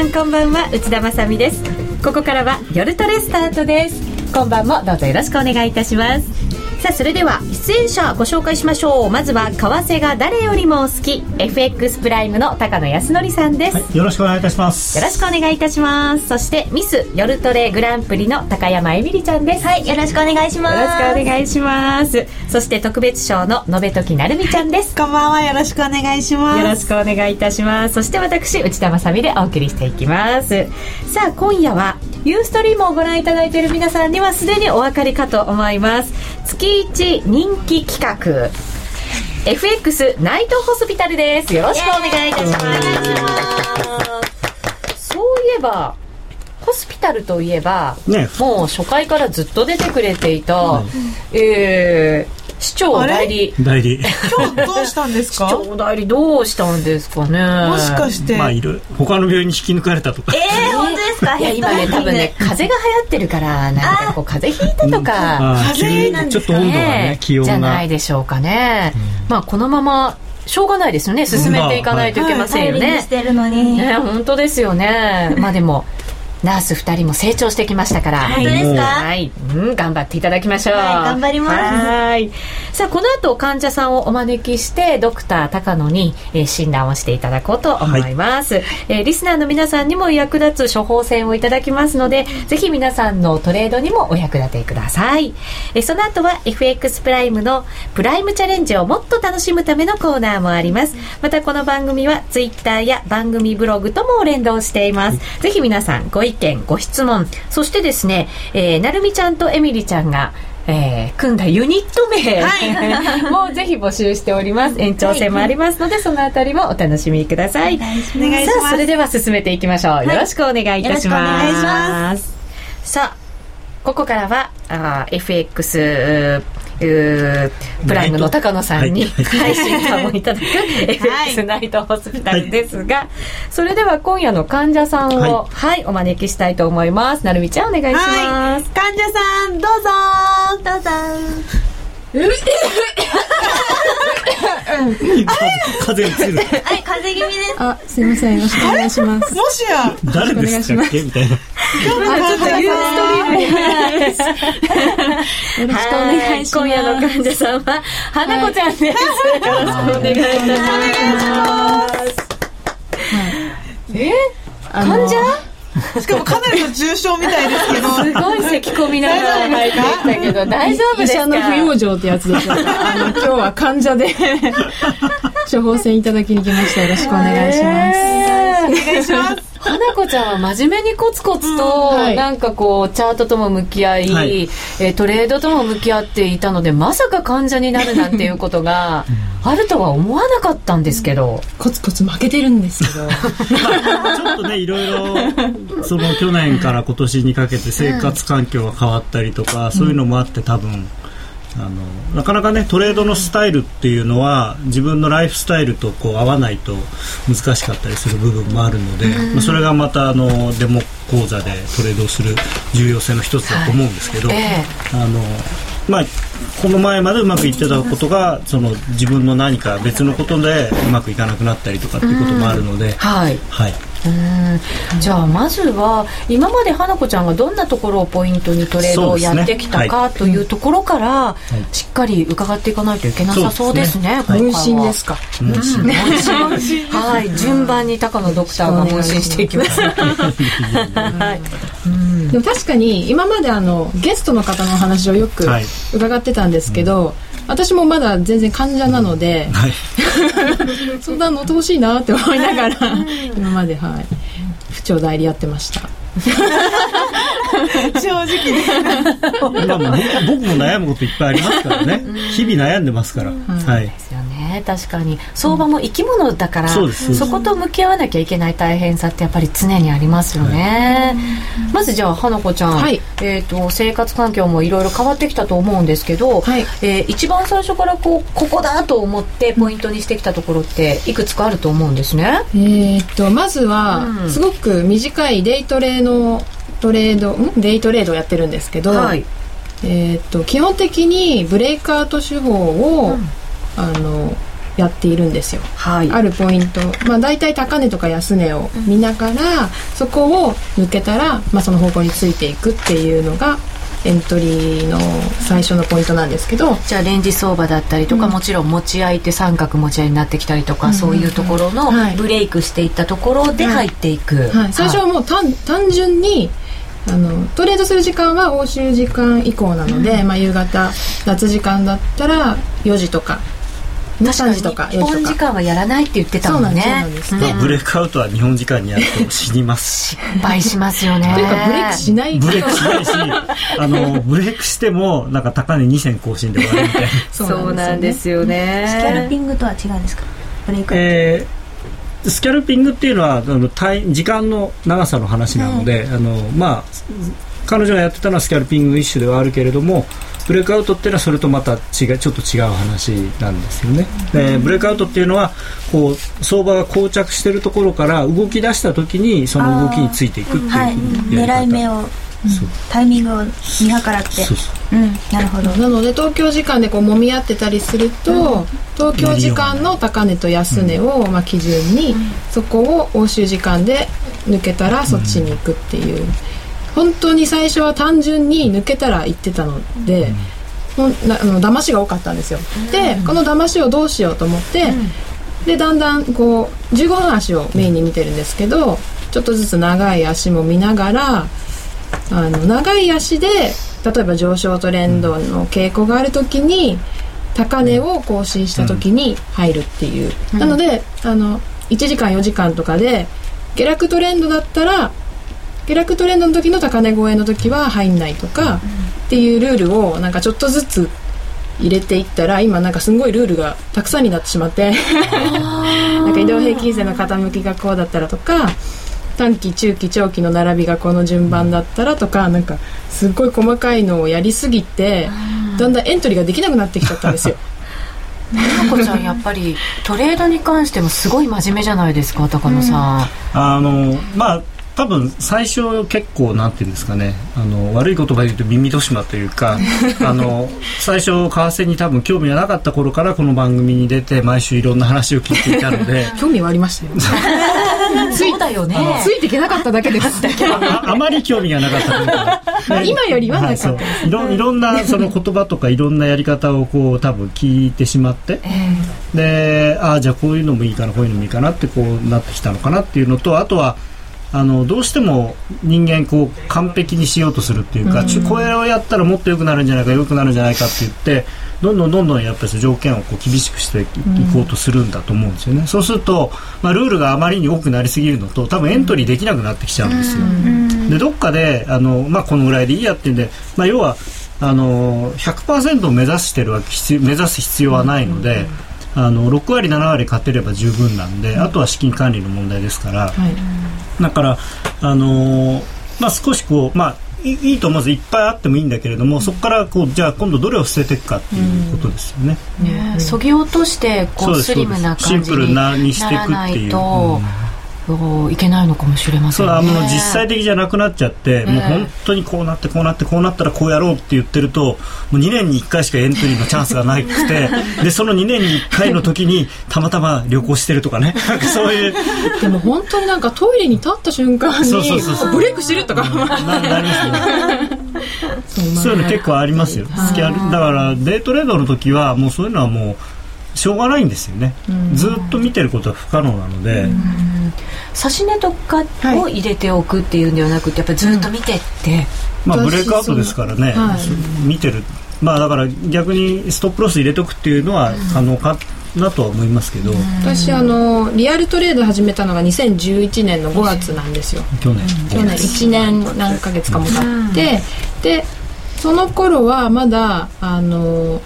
さんこんばんは。内田まさです。ここからは夜トレスタートです。今晩もどうぞよろしくお願いいたします。さあそれでは出演者ご紹介しましょう。まずは為替が誰よりも好き。FX プライムの高野康則さんです、はい、よろしくお願いいたします。よろしくお願いいたします。そしてミス夜トレグランプリの高山えみりちゃんです。はいよろしくお願いします。よろしくお願いします。そして特別賞の延べ時なるみちゃんです。こんばんはよろしくお願いします。よろしくお願いいたします。そして私内田まさでお送りしていきます。さあ今夜はユーストリームをご覧いただいている皆さんにはすでにお分かりかと思います。月一人気企画。FX ナイトホスピタルです。よろしくお願いいたします。そういえばホスピタルといえば、ね、もう初回からずっと出てくれていた、うん、えー市長代理。代理。今日どうしたんですか？市長代理どうしたんですかね。もしかして。まあいる。他の病院に引き抜かれたとか。ええー、本当ですか？いや今ね多分ね風邪が流行ってるからなんかこう風邪ひいたとか。風邪ちょっと温度がね気温が。じゃないでしょうかね、まあこのまましょうがないですよね。進めていかないといけませんよね、はい。してるのに。ね本当ですよね。まあでもナース2人も成長してきましたから、本当ですか？はい、うん、頑張っていただきましょう、はい、頑張ります。はい。さあこの後患者さんをお招きしてドクター高野に、えー、診断をしていただこうと思います、はい、えー、リスナーの皆さんにも役立つ処方箋をいただきますのでぜひ皆さんのトレードにもお役立てください、えー、その後は FX プライムのプライムチャレンジをもっと楽しむためのコーナーもあります。またこの番組はツイッターや番組ブログとも連動しています、ぜひ皆さんご意見ご質問そしてですね、えー、なるみちゃんとエミリちゃんがえー、組んだユニット名、はい、もうぜひ募集しております。延長戦もありますので、はい、そのあたりもお楽しみください。お願いします。さあそれでは進めていきましょう、はい、よろしくお願いいたします。さあここからはあ FX プライムの高野さんに配信感をいただく FX ナイトホスピタルですが、それでは今夜の患者さんを、はい、お招きしたいと思います。なるみちゃんお願いします、患者さんどうぞどうぞ風邪つる。はい、風邪気味です。あ、すみません、よろしくお願いします。もしや。誰でしたっけみたいな。今日ちょっとユーストリームよろしくお願いします。今夜の患者さんは花子ちゃんです。よろしくお願いします。え、患者？しかもかなりの重症みたいですけど。すごい咳込みながら入ってきたけど大丈夫ですか？医者の不養生ってやつでしょうかあの今日は患者で。処方箋いただきに来ました。よろしくお願いします。お願いします花子ちゃんは真面目にコツコツと、なんかこうチャートとも向き合い、はい、えトレードとも向き合っていたのでまさか患者になるなんていうことがあるとは思わなかったんですけど、コツコツ負けてるんですけど。ちょっとねいろいろその去年から今年にかけて生活環境が変わったりとか、そういうのもあって多分。あのなかなかねトレードのスタイルっていうのは自分のライフスタイルとこう合わないと難しかったりする部分もあるので、まあ、それがまたあのデモ講座でトレードをする重要性の一つだと思うんですけど、はいえ。ー、あのまあ、この前までうまくいってたことがその自分の何か別のことでうまくいかなくなったりとかっていうこともあるので、はい、はい。うんじゃあまずは今まで花子ちゃんがどんなところをポイントにトレードをやってきたか、ね、というところから、しっかり伺っていかないといけなさそうですね。問診ですか？問診。はい、順番に高野ドクターが問診していきます。はい。でも確かに今まであのゲストの方の話をよく伺ってたんですけど。私もまだ全然患者なので、はい、相談乗ってほしいなって思いながら今まではい。不調代理やってました。正直ね。まあ、僕も悩むこといっぱいありますからね。日々悩んでますから、はい。ですよね確かに。相場も生き物だから、うん、そこと向き合わなきゃいけない大変さってやっぱり常にありますよね、はい、まずじゃあ花子ちゃん、はい、えーと、生活環境もいろいろ変わってきたと思うんですけど、はい、えー、一番最初からこうここだと思ってポイントにしてきたところっていくつかあると思うんですね、えーとまずは、すごく短いデイトレのトレードん？デイトレードをやってるんですけど、はい、えーと、基本的にブレイクアウト手法を、うん、あのやっているんですよ。はい。あるポイント、まあ、大体高値とか安値を見ながら、そこを抜けたら、まあ、その方向についていくっていうのがエントリーの最初のポイントなんですけど。じゃあレンジ相場だったりとか、もちろん持ち合いって三角持ち合いになってきたりとか、そういうところのはい。ブレイクしていったところで入っていく、はい、最初はもう単単純にあのトレードする時間は欧州時間以降なので、まあ、夕方夏時間だったら4時とか3時とか日本4時間はやらないって言ってたもんね。そうなんブレイクアウトは日本時間にやると死にます。失敗しますよね。というかブレイクしない。ブレイクしないしあのブレイクしてもなんか高値2銭更新で終わるみたいな。そうなんですよね。スキャルピングとは違うんですか？ブレイクアウト。えースキャルピングっていうのはあの時間の長さの話なので、あのまあ、彼女がやってたのはスキャルピング一種ではあるけれどもブレイクアウトっていうのはそれとまた違うちょっと違う話なんですよね。でブレイクアウトっていうのはこう相場が膠着しているところから動き出した時にその動きについていくっていうはい。狙い目をそう。タイミングを見計らって。そうそう。うん。なるほど。なので東京時間でこう揉み合ってたりすると、東京時間の高値と安値をまあ基準に、そこを欧州時間で抜けたらそっちに行くっていう、本当に最初は単純に抜けたら行ってたので、ほん。なあの騙しが多かったんですよ、でこの騙しをどうしようと思って、でだんだんこう15分足をメインに見てるんですけどちょっとずつ長い足も見ながらあの長い足で例えば上昇トレンドの傾向がある時に高値を更新した時に入るっていう、なのであの1時間4時間とかで下落トレンドだったら下落トレンドの時の高値超えの時は入んないとかっていうルールをなんかちょっとずつ入れていったら今なんかすごいルールがたくさんになってしまってなんか移動平均線の傾きがこうだったらとか短期中期長期の並びがこの順番だったらとかなんかすっごい細かいのをやりすぎてだんだんエントリーができなくなってきちゃったんですよ。なこちゃんやっぱりトレードに関してもすごい真面目じゃないですか高野さん、あのまあ多分最初結構なんていうんですかねあの悪い言葉で言うと耳戸島というか あの最初為替に多分興味がなかった頃からこの番組に出て毎週いろんな話を聞いていたので 興味はありましたよ。そうだよね。ついていけなかっただけです。ああまり興味がなかったというか、ね今よりはなかったそう。いろいろんなその言葉とかいろんなやり方をこう多分聞いてしまって、でああじゃあこういうのもいいかなこういうのもいいかなってこうなってきたのかなっていうのとあとはあのどうしても人間こう完璧にしようとするっていうか、ちょこれをやったらもっと良くなるんじゃないか良くなるんじゃないかって言ってどんどんどんどんやっぱり条件をこう厳しくしていこうとするんだと思うんですよね、そうすると、まあ、ルールがあまりに多くなりすぎるのと多分エントリーできなくなってきちゃうんですよ、でどっかであの、まあ、このぐらいでいいやっていうんで、まあ、要はあの100%を目指してるわけ目指す必要はないので、あの6割7割勝てれば十分なんで、あとは資金管理の問題ですから、はい。だから、あのーまあ、少しこう、まあ、いいいと思うんですいっぱいあってもいいんだけれどもそこからこうじゃあ今度どれを捨てていくかっていうことですよね。ねそぎ落としてこそうスリムな感じシンプルにななにしていういけないのかもしれませそんね。れはもう実際的じゃなくなっちゃって、もう本当にこうなってこうなってこうなったらこうやろうって言ってるともう2年に1回しかエントリーのチャンスがなくて でその2年に1回の時にたまたま旅行してるとかね。そういう。でも本当になんかトイレに立った瞬間にそうそうそうそう。ブレイクしてるとか。ななりますね。そそういうの結構ありますよ。だからデイトレードの時はもうそういうのはもうしょうがないんですよね、ずっと見てることは不可能なので、差し値とかを入れておくっていうんではなくてやっぱりずっと見てって、まあ、私ブレイクアウトですからね、はい。見てる、まあ、だから逆にストップロス入れとくっていうのは可能かなとは思いますけど、私あのリアルトレード始めたのが2011年の5月なんですよ。去年、去年。1年何ヶ月かも経って、でその頃はまだあの、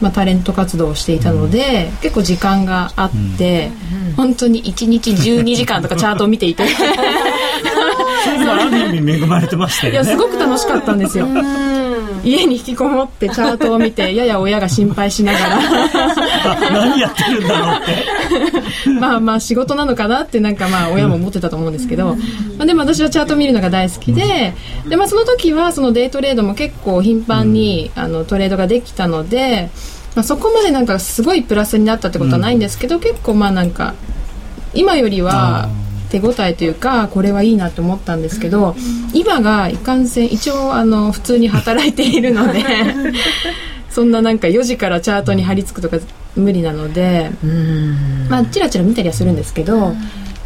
まあ、タレント活動をしていたので、結構時間があって、本当に1日12時間とかチャートを見ていて。そういうのはある意味恵まれてましたいやよねすごく楽しかったんですよ家に引きこもってチャートを見て やや親が心配しながら。あ何やってるんだろうって。まあまあ仕事なのかなってなんかまあ親も思ってたと思うんですけど、まあ、でも私はチャート見るのが大好きでで、まあ、その時はそのデイトレードも結構頻繁にあのトレードができたのでまあ、そこまでなんかすごいプラスになったってことはないんですけど、結構まあなんか今よりは手応えというかこれはいいなと思ったんですけど、今がいかんせん一応あの普通に働いているので そんななんか4時からチャートに貼り付くとか無理なので、まあチラチラ見たりはするんですけど、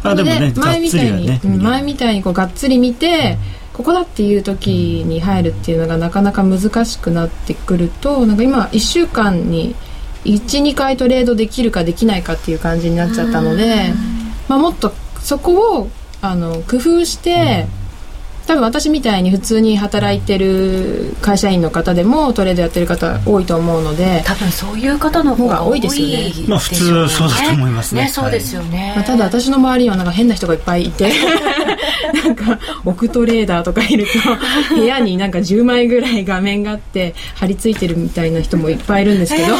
あでもね前みたいに、ねうん前みたいにこうがっつり見て、ここだっていう時に入るっていうのがなかなか難しくなってくるとなんか今1週間に12回トレードできるかできないかっていう感じになっちゃったので、まあ、もっとそこをあの工夫して、多分私みたいに普通に働いてる会社員の方でもトレードやってる方多いと思うので、多分そういう方の方が多いですよね。まあ普通そうだと思いますねね、そうですよね。まあ、ただ私の周りにはなんか変な人がいっぱいいてなん か億トレーダーとかいると 部屋になんか10枚ぐらい画面があって貼り付いてるみたいな人もいっぱいいるんですけど、で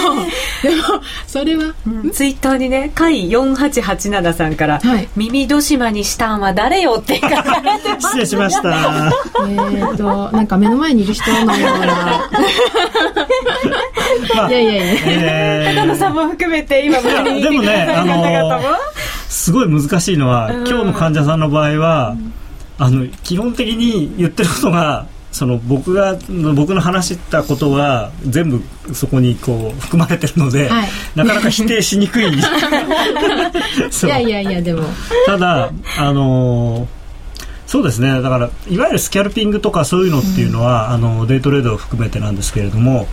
もそれは、ツイッターにね、甲斐4887さんから、はい。耳戸島にしたんは誰よって書かれてます。失礼しました。えーとなんか目の前にいる人のような。まあいやいやいや。えー。高野さんも含めて今周りにいてくださる方々も。すごい難しいのは、今日の患者さんの場合は、あの基本的に言ってることがその僕が僕の話したことは全部そこにこう含まれてるので、はい。なかなか否定しにくい。いやいやいやでも。ただあのーそうですね。だからいわゆるスキャルピングとかそういうのっていうのは、あのデイトレードを含めてなんですけれども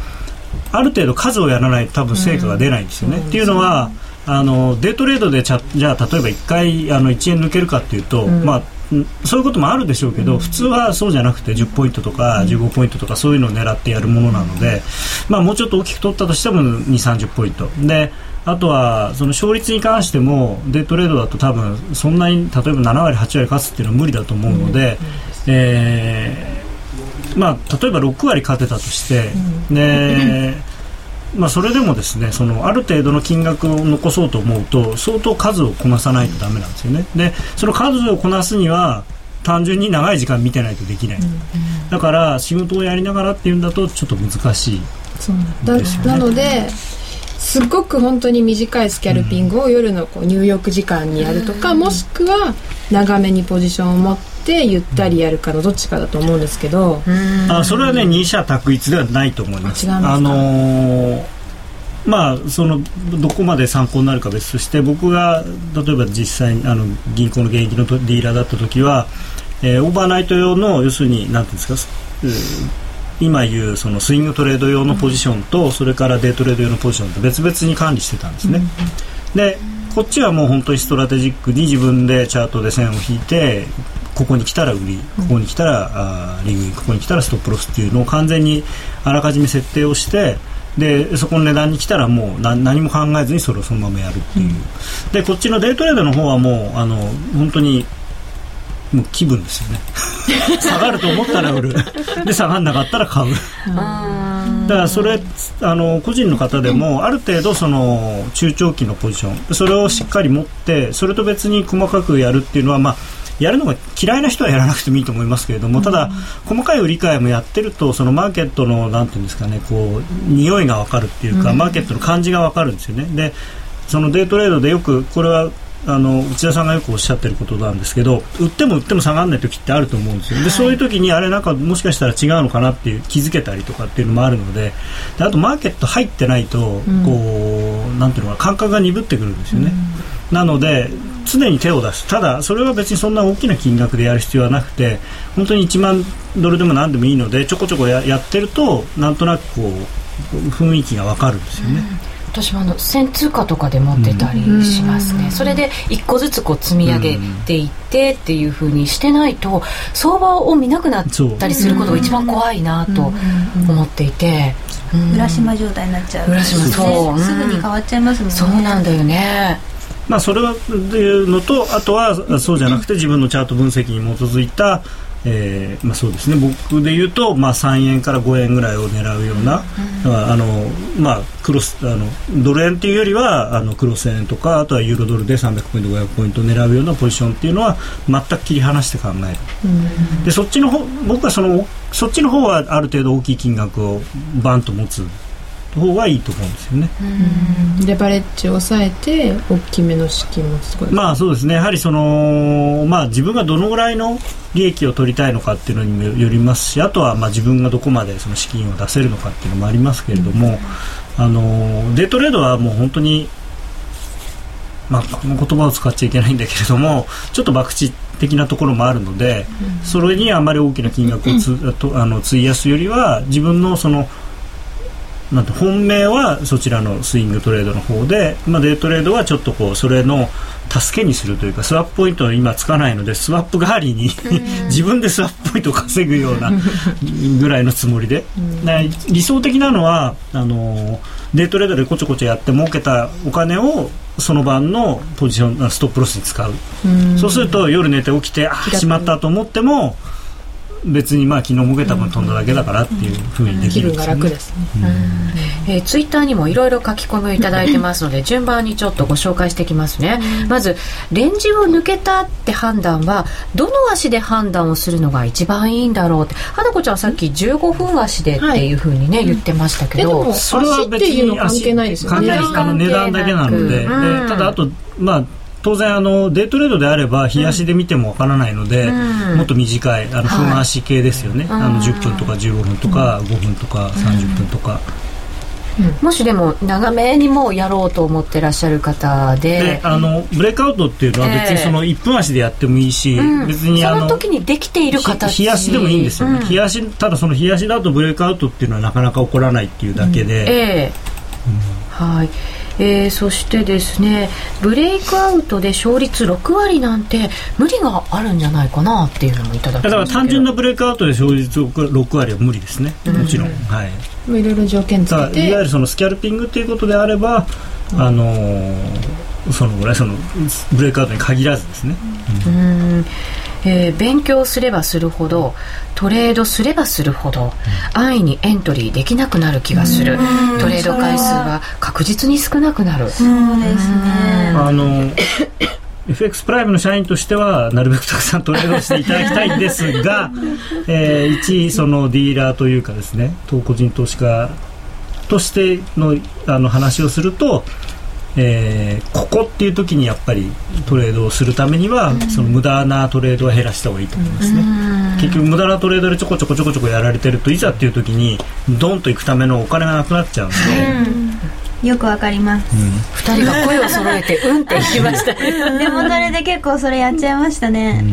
ある程度数をやらないと多分成果が出ないんですよね。っていうのはあのデイトレードでちゃじゃあ例えば1回あの1円抜けるかっていうと、まあんそういうこともあるでしょうけど、普通はそうじゃなくて10ポイントとか15ポイントとかそういうのを狙ってやるものなので、まあ、もうちょっと大きく取ったとしても2 3 0ポイント。であとはその勝率に関してもデイトレードだと多分そんなに例えば7割8割勝つっていうのは無理だと思うので、えーまあ、例えば6割勝てたとして、で まあ、それでもですねそのある程度の金額を残そうと思うと相当数をこなさないとダメなんですよね。でその数をこなすには単純に長い時間見てないとできない、だから仕事をやりながらっていうんだとちょっと難しいね。なのですっごく本当に短いスキャルピングを夜のこう入浴時間にやるとか、もしくは長めにポジションを持ってゆったりやるかのどっちかだと思うんですけど、あそれはね二者択一ではないと思います。あのーまあそのどこまで参考になるか別として僕が例えば実際にあの銀行の現役のディーラーだった時は、えーオーバーナイト用の要するになんていうんですか、今言うそのスイングトレード用のポジションと、それからデイトレード用のポジションと別々に管理してたんですね。でこっちはもう本当にストラテジックに自分でチャートで線を引いてここに来たら売りここに来たらあーリグインここに来たらストップロスっていうのを完全にあらかじめ設定をしてでそこの値段に来たらもう何何も考えずにそれをそのままやるっていう、でこっちのデイトレードの方はもうあの本当にもう気分ですよね。下がると思ったら売る。で下がんなかったら買う。だからそれあの個人の方でもある程度その中長期のポジションそれをしっかり持ってそれと別に細かくやるっていうのはまあやるのが嫌いな人はやらなくてもいいと思いますけれども、ただ、細かい売り買いもやってると、そのマーケットの、なんていうんですかね、こう、匂いがわかるっていうか、マーケットの感じがわかるんですよね。で、そのデイトレードでよく、これは、あの内田さんがよくおっしゃってることなんですけど売っても売っても下がらない時ってあると思うんですよ。で、そういう時にあれなんかもしかしたら違うのかなっていう気づけたりとかっていうのもあるのでであとマーケット入ってないと、こうなんていうのかな感覚が鈍ってくるんですよね、なので常に手を出す。ただそれは別にそんな大きな金額でやる必要はなくて本当に1万ドルでも何でもいいのでちょこちょこややってるとなんとなくこう雰囲気がわかるんですよね、私もあの先通貨とかで持ってたりしますね、それで一個ずつこう積み上げていってっていうふうにしてないと相場を見なくなったりすることが一番怖いなと思っていて、うん。浦島状態になっちゃう。浦島そう。うん。すぐに変わっちゃいますもんね。そうなんだよねまあ、それはっていうのとあとはそうじゃなくて自分のチャート分析に基づいた、えーまあ、そうですね。僕で言うと、まあ、3円から5円ぐらいを狙うような、あのまあ、クロスあのドル円っていうよりはあのクロス円とかあとはユーロドルで300ポイント500ポイントを狙うようなポジションっていうのは全く切り離して考える、でそっちの方僕はそのそっちの方はある程度大きい金額をバンと持つ方がいいと思うんですよね。レバレッジを抑えて大きめの資金持つとまあそうですね。やはりその、まあ、自分がどのぐらいの利益を取りたいのかっていうのにもよりますしあとはまあ自分がどこまでその資金を出せるのかっていうのもありますけれども、あのデイトレードはもう本当にまあ、この言葉を使っちゃいけないんだけれどもちょっと博打的なところもあるので、それにあまり大きな金額をつ、とあの費やすよりは自分のそのなんて本命はそちらのスイングトレードの方で、まあ、デイトレードはちょっとこうそれの助けにするというかスワップポイントは今つかないのでスワップ代わりに 自分でスワップポイントを稼ぐようなぐらいのつもりで。理想的なのはあのデイトレードでこちょこちょやって儲けたお金をその晩のポジションストップロスに使う。そうすると夜寝て起きてあしまったと思っても別にまあ昨日もげた分飛んだだけだからっていうふうにできるんですよね。ですね。えー、ツイッターにもいろいろ書き込みをいただいてますので順番にちょっとご紹介していきますね。まずレンジを抜けたって判断はどの足で判断をするのが一番いいんだろうって。花子ちゃんさっき15分足でっていうふうにね、はい、言ってましたけど、それは別に関係ないですよね。あの値段だけなので、うん、ただあとまあ当然あのデイトレードであれば日足で見てもわからないので、うん、もっと短いあの分足系ですよね、はい、あの10分とか15分とか5分とか30分とか。うん、もしでも長めにもやろうと思ってらっしゃる方であのブレイクアウトっていうのは別にその1分足でやってもいいし、えー、別にあのその時にできている形。日足でもいいんですよね、うん、日足ただその日足だとブレイクアウトっていうのはなかなか起こらないっていうだけで、うん、えー、はい。えー、そしてですねブレイクアウトで勝率6割なんて無理があるんじゃないかなっていうのもいただきだから単純なブレイクアウトで勝率6割は無理ですね。もちろん、うん、はいいろいろ条件つけて。いわゆるそのスキャルピングっていうことであれば、うん、あのー、そのぐらいそのブレイクアウトに限らずですね、うん、うんえー、勉強すればするほどトレードすればするほど安易にエントリーできなくなる気がする。トレード回数が確実に少なくなる。そうですね。あの FX プライムの社員としてはなるべくたくさんトレードしていただきたいんですが、えー、一そのディーラーというかですね個人投資家としてのあの話をするとえー、ここっていう時にやっぱりトレードをするためには、その無駄なトレードは減らした方がいいと思いますね、結局無駄なトレードでちょこちょこちょこちょこやられてるといざっていう時にドンと行くためのお金がなくなっちゃうので、よくわかります、二、人が声を揃えて「うん」って言いました。でもそれで結構それやっちゃいましたね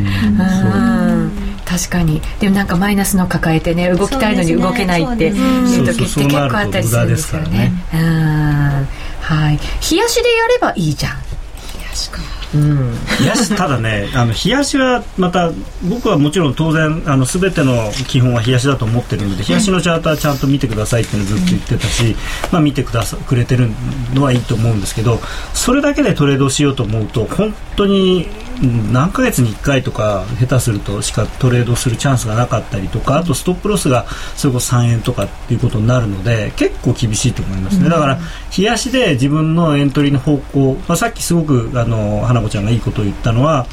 確かにでもなんかマイナスの抱えてね動きたいのに動けないっていう時って結構あったりするんですよね。うんはい。冷やしでやればいいじゃん。冷やしか。うん、冷やしただねあの冷やしはまた僕はもちろん当然あの全ての基本は冷やしだと思ってるので冷やしのチャートはちゃんと見てくださいっていうのをずっと言ってたし、まあ、見てくださくれてるのはいいと思うんですけどそれだけでトレードしようと思うと本当に何ヶ月に1回とか下手するとしかトレードするチャンスがなかったりとかあとストップロスがそれこそ3円とかっていうことになるので結構厳しいと思いますね、だから冷やしで自分のエントリーの方向、まあ、さっきすごくあの花子ちゃんがいいことを言ったのは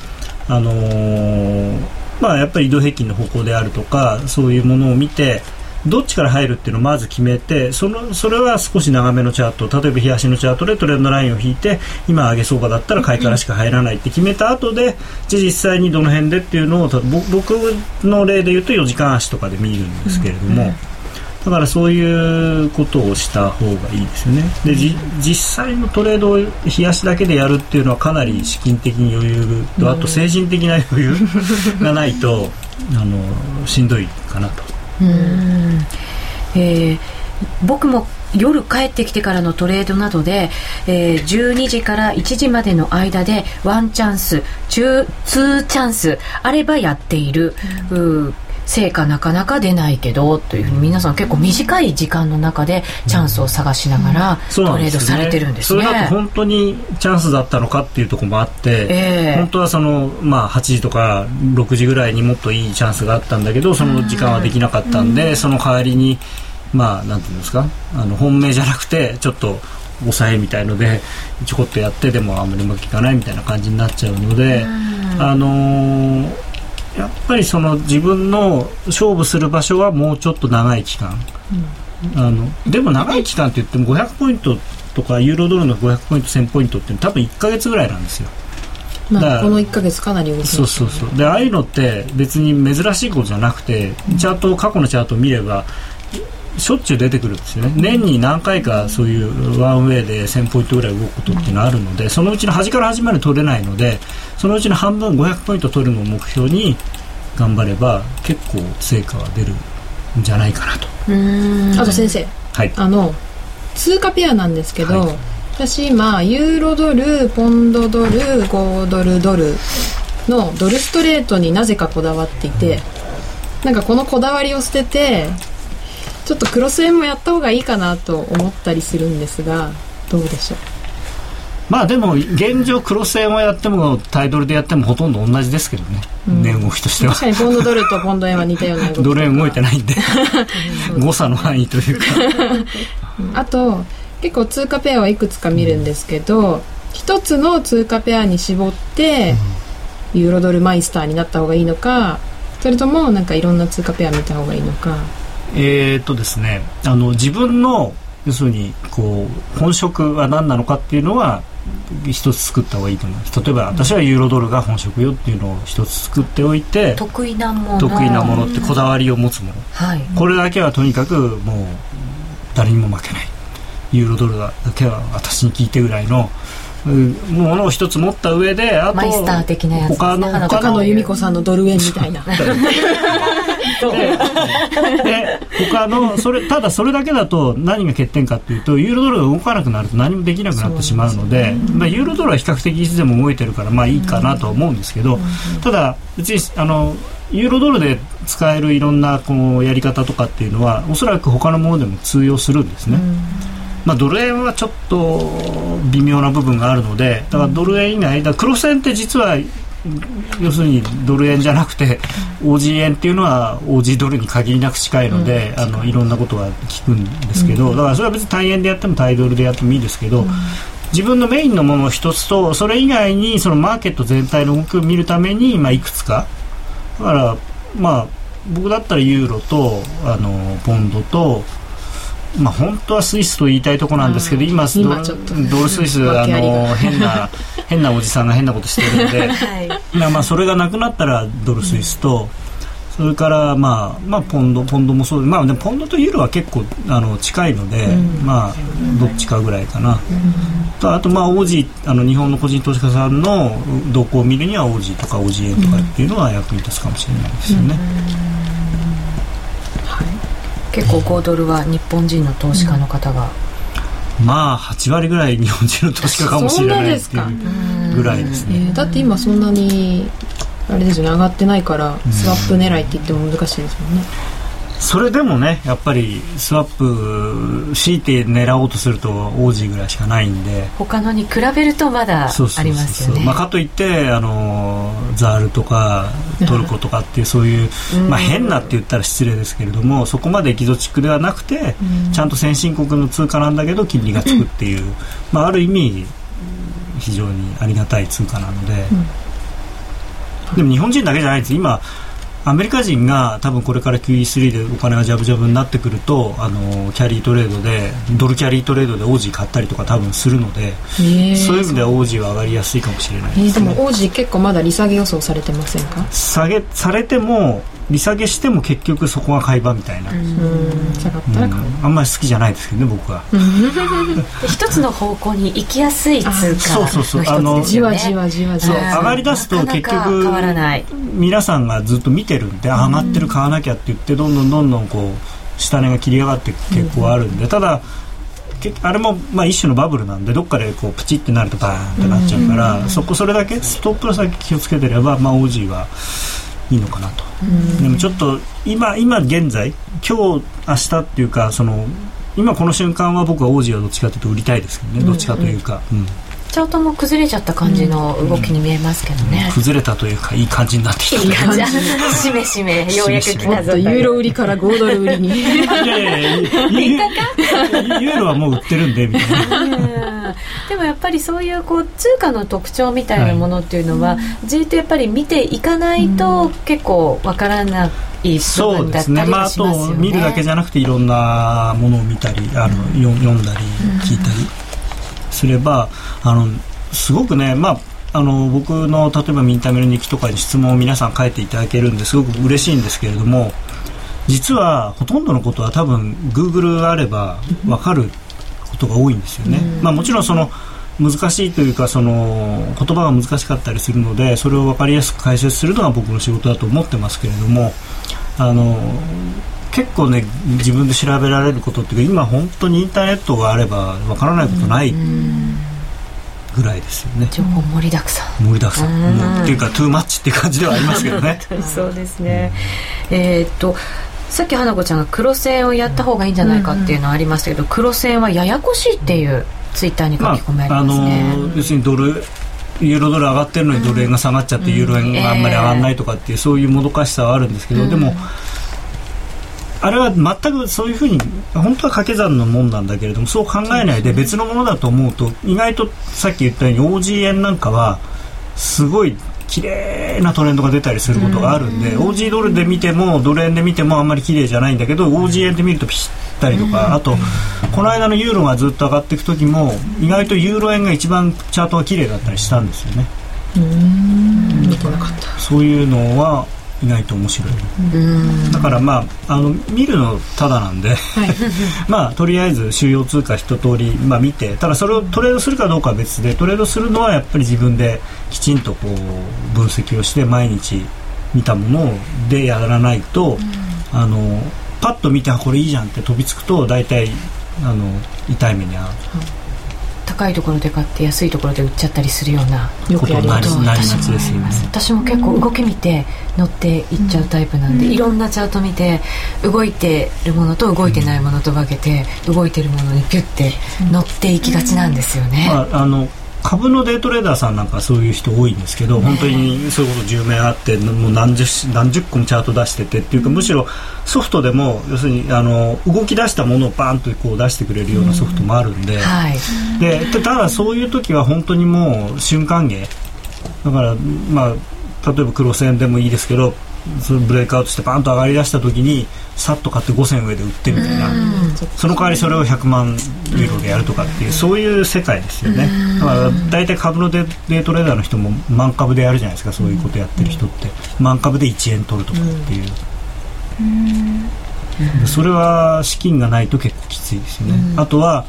あのー、まあ、やっぱり移動平均の方向であるとかそういうものを見てどっちから入るっていうのをまず決めてそのそれは少し長めのチャート例えば日足のチャートでトレンドラインを引いて今上げ相場だったら買いからしか入らないって決めた後でじゃ実際にどの辺でっていうのを僕の例で言うと4時間足とかで見るんですけれども。だからそういうことをした方がいいですよね。で、実際のトレードを冷やしだけでやるっていうのはかなり資金的に余裕と、あと精神的な余裕がないと、あの、しんどいかなと。うん。えー、僕も夜帰ってきてからのトレードなどで、えー、12時から1時までの間でワンチャンス中2チャンスあればやっている、うん、成果なかなか出ないけどというふうに皆さん結構短い時間の中でチャンスを探しながらトレードされてるんですね。それだと本当にチャンスだったのかっていうところもあって、えー、本当はその、まあ、8時とか6時ぐらいにもっといいチャンスがあったんだけどその時間はできなかったんで、その代わりにまあなんていうんですか？あの本命じゃなくてちょっと抑えみたいのでちょこっとやってでもあんまりうまくいかないみたいな感じになっちゃうので、あのーやっぱりその自分の勝負する場所はもうちょっと長い期間、あのでも長い期間って言っても500ポイントとかユーロドルの500ポイント1000ポイントって多分1か月ぐらいなんですよ。だからまあ、この1か月かなり動きましたそうそうそう。でああいうのって別に珍しいことじゃなくてチャート過去のチャートを見ればしょっちゅう出てくるんですよね。年に何回かそういうワンウェイで1000ポイントぐらい動くことっていうのはあるのでそのうちの端から端まで取れないのでそのうちの半分500ポイント取るのを目標に頑張れば結構成果は出るんじゃないかなと。うん。あと先生。はい。あの通貨ペアなんですけど、はい。私今ユーロドルポンドドル5ドルドルのドルストレートになぜかこだわっていてなんかこのこだわりを捨ててちょっとクロス円もやった方がいいかなと思ったりするんですがどうでしょう？まあでも現状クロス円をやってもタイドルでやってもほとんど同じですけどね、値動きとしては。確かにポンドドルとポンド円は似たような動きドル円動いてないんで。誤差の範囲というか。あと結構通貨ペアはいくつか見るんですけど一つの通貨ペアに絞ってユーロドルマイスターになった方がいいのかそれともなんかいろんな通貨ペア見た方がいいのかえーっとですねあの自分の要するにこう本職は何なのかっていうのは一つ作った方がいいと思います例えば私はユーロドルが本職よっていうのを一つ作っておいて得意なもの。得意なものってこだわりを持つもの。はい。これだけはとにかくもう誰にも負けない。ユーロドルだけは私に聞いてぐらいのうんものを一つ持った上であとマイスター的なやつ他の花高野由美子さんのドル円みたいな。で他のそれただそれだけだと何が欠点かというとユーロドルが動かなくなると何もできなくなってしまうのでまあ、ユーロドルは比較的いつでも動いてるからまあいいかなとは思うんですけど、ただ別にあのユーロドルで使えるいろんなこのやり方とかっていうのはおそらく他のものでも通用するんですね。まあ、ドル円はちょっと微妙な部分があるのでだからドル円以外だからクロス円って実は要するにドル円じゃなくて OG 円っていうのは OG ドルに限りなく近いので、あのいろんなことが聞くんですけど、だからそれは別に対円でやっても対ドルでやってもいいですけど、自分のメインのものを一つとそれ以外にそのマーケット全体の動きを見るために、まあ、いくつか。だからまあ僕だったらユーロとあのポンドとまあ、本当はスイスと言いたいところなんですけど、うん。今今ドルスイス あの変な 変なおじさんが変なことしてるんではい。まあまあそれがなくなったらドルスイスと、それからまあまあポンドポンドもそうでまあポンドとユーロは結構あの近いので、まあどっちかぐらいかな。とあとまあオージーあの日本の個人投資家さんの動向を見るにはオージーとかオージー円とかっていうのは役に立つかもしれないですよね。結構5ドルは日本人の投資家の方が、まあ8割ぐらい日本人の投資家かもしれないっていうぐらいですね。えーだって今そんなにあれですよね上がってないからスワップ狙いって言っても難しいですもんね、それでもねやっぱりスワップ強いて狙おうとするとオージーぐらいしかないんで。他のに比べるとまだありますよね。まあ、かといってあのザールとかトルコとかっていうそういう、まあ、変なって言ったら失礼ですけれどもそこまでエキゾチックではなくて、ちゃんと先進国の通貨なんだけど金利がつくっていう、まあ、ある意味非常にありがたい通貨なので、でも日本人だけじゃないです今アメリカ人が多分これから QE3 でお金がジャブジャブになってくるとあのキャリートレードでドルキャリートレードでオージー買ったりとか多分するので、えーそういう意味ではオージーは上がりやすいかもしれないえーでですね、も王子結構まだ利下げ予想されてませんか？下げされても利下げしても結局そこが買い場みたいな、あん。まり好きじゃないですけどね僕は、で一つの方向に行きやすい通貨の一つそうそうそう。ですあのよねじわじわじわ。じそうわ上がり出すと結局変わらない皆さんがずっと見てるんで、上がってる買わなきゃって言ってどんどんどんどんこう下値が切り上がって結構あるんで、ただけあれもまあ一種のバブルなんでどっかでこうプチってなるとバーンってなっちゃうから、そこそれだけストップの先気をつけてれば、まあ、オージーはいいのかなと、でもちょっと今今現在今日明日っていうかその今この瞬間は僕はオージーはどっちかというと売りたいですけどね、どっちかというか、うん。チャートも崩れちゃった感じの動きに見えますけどね、崩れたというかいい感じになってきたいい感じ。しめしめようやく来たぞもっとユーロ売りから5ドル売りにいやいやいやユーユーロはもう売ってるんでみたいなうん でもやっぱりそういうこう通貨の特徴みたいなものっていうのは、じっとやっぱり見ていかないと結構わからないそうですね。まあ、あ。と見るだけじゃなくていろんなものを見たりあの、よ読んだり聞いたりすればあのすごくね、まあ、あの僕の例えばミンタメの日記とかに質問を皆さん書いていただけるんですごく嬉しいんですけれども実はほとんどのことは多分 Google があれば分かることが多いんですよね。まあ、もちろんその難しいというかその言葉が難しかったりするのでそれを分かりやすく解説するのが僕の仕事だと思ってますけれどもあの結構ね自分で調べられることっていうか今本当にインターネットがあれば分からないことないぐらいですよね情報盛りだくさん。盛りだくさんっていうかトゥーマッチっていう感じではありますけどね そうですね。えーっとさっき花子ちゃんが黒線をやった方がいいんじゃないかっていうのはありましたけど、黒線はややこしいっていうツイッターに書き込みありあますね。の要するにドルユーロドル上がってるのにドル円が下がっちゃって、ユーロ円があんまり上がらないとかっていう、そういうもどかしさはあるんですけど、でもあれは全くそういうふうに本当は掛け算のもんなんだけれどもそう考えないで別のものだと思うと意外とさっき言ったように OG 円なんかはすごい綺麗なトレンドが出たりすることがあるんで、OG ドルで見てもドル円で見てもあんまり綺麗じゃないんだけど OG 円で見るとピシッたりとか、あとこの間のユーロがずっと上がっていく時も意外とユーロ円が一番チャートが綺麗だったりしたんですよね。見てなかった。そういうのは意外と面白い。だからまああの見るのただなんで、まあとりあえず主要通貨一通り、まあ、見てただそれをトレードするかどうかは別でトレードするのはやっぱり自分できちんとこう分析をして毎日見たものでやらないと、あのパッと見てあこれいいじゃんって飛びつくと大体あの痛い目に遭う高いところで買って安いところで売っちゃったりするようなよことになりがちですよね。私も結構動き見て乗っていっちゃうタイプなんで、いろんなチャート見て動いてるものと動いてないものと分けて動いてるものにピュッて乗っていきがちなんですよね、まあ、あの株のデイトレーダーさんなんかそういう人多いんですけど、本当にそういうこと10名あってもう何十何十個もチャート出しててっていうか、むしろソフトでも要するにあの動き出したものをバーンとこう出してくれるようなソフトもあるんで,、でただそういう時は本当にもう瞬間芸。だからまあ例えば黒線でもいいですけどそのブレイクアウトしてバーンと上がり出した時にさっと買って5銭上で売ってみたいな、その代わりそれを100万ユーロでやるとかっていう、そういう世界ですよね、だから大体株のデデイトレーダーの人も満株でやるじゃないですかそういうことやってる人って、満株で1円取るとかっていう、でそれは資金がないと結構きついですよね、あとは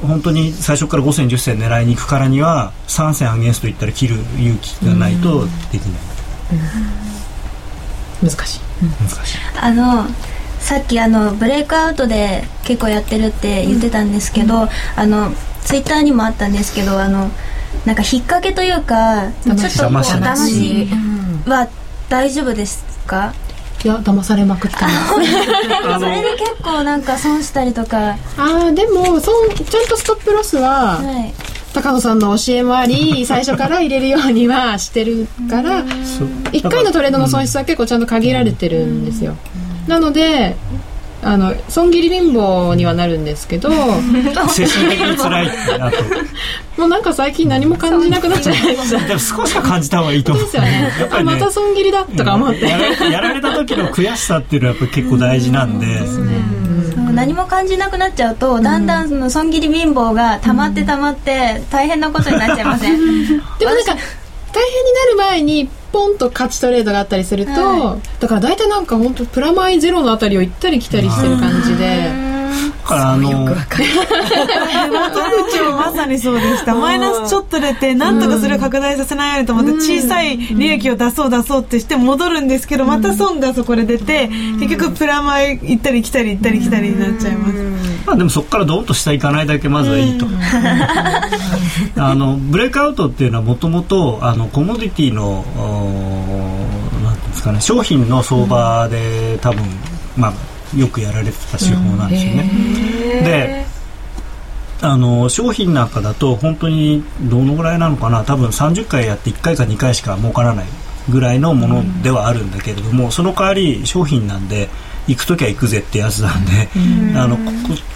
本当に最初から5銭10銭狙いに行くからには3銭アゲンストいったら切る勇気がないとできない、難しい。難しい。あのさっきあのブレイクアウトで結構やってるって言ってたんですけど、あのツイッターにもあったんですけどあのなんか引っ掛けというかちょっと騙しは大丈夫ですか？いや騙されまくってます。あそれで結構なんか損したりとか。ああでもそんちゃんとストップロスははい高野さんの教えもあり最初から入れるようにはしてるからそう1回のトレードの損失は結構ちゃんと限られてるんですよ。なのであの損切り貧乏にはなるんですけども精神的に辛いってあと うなんか最近何も感じなくなっちゃいました。でも少しは感じた方がいいと思う。ですよね。やっぱりね。あまた損切りだとか思って、やられやられた時の悔しさっていうのはやっぱり結構大事なんで、そう何も感じなくなっちゃうとだんだんその損切り貧乏が溜まって溜まって大変なことになっちゃいません？でもなんか大変になる前にポンと勝ちトレードがあったりすると、はだから大体なんか本当プラマイゼロのあたりを行ったり来たりしてる感じで、あのよくわかる。まさにそうでした。マイナスちょっと出て、なんとかそれを拡大させないようにと思って、小さい利益を出そう出そうってして戻るんですけど、また損がそこで出て、結局プラマイ行ったり来たり行ったり来たりになっちゃいます。まあでもそこからドンと下行かないだけまずはいいと。あのブレイクアウトっていうのはもともとあのコモディティのなんですかね商品の相場で多分まあよくやられてた手法なんですよね。であの商品なんかだと本当にどのぐらいなのかな。多分30回やって1回か2回しか儲からないぐらいのものではあるんだけれども、その代わり商品なんで行く時は行くぜってやつなんで、あの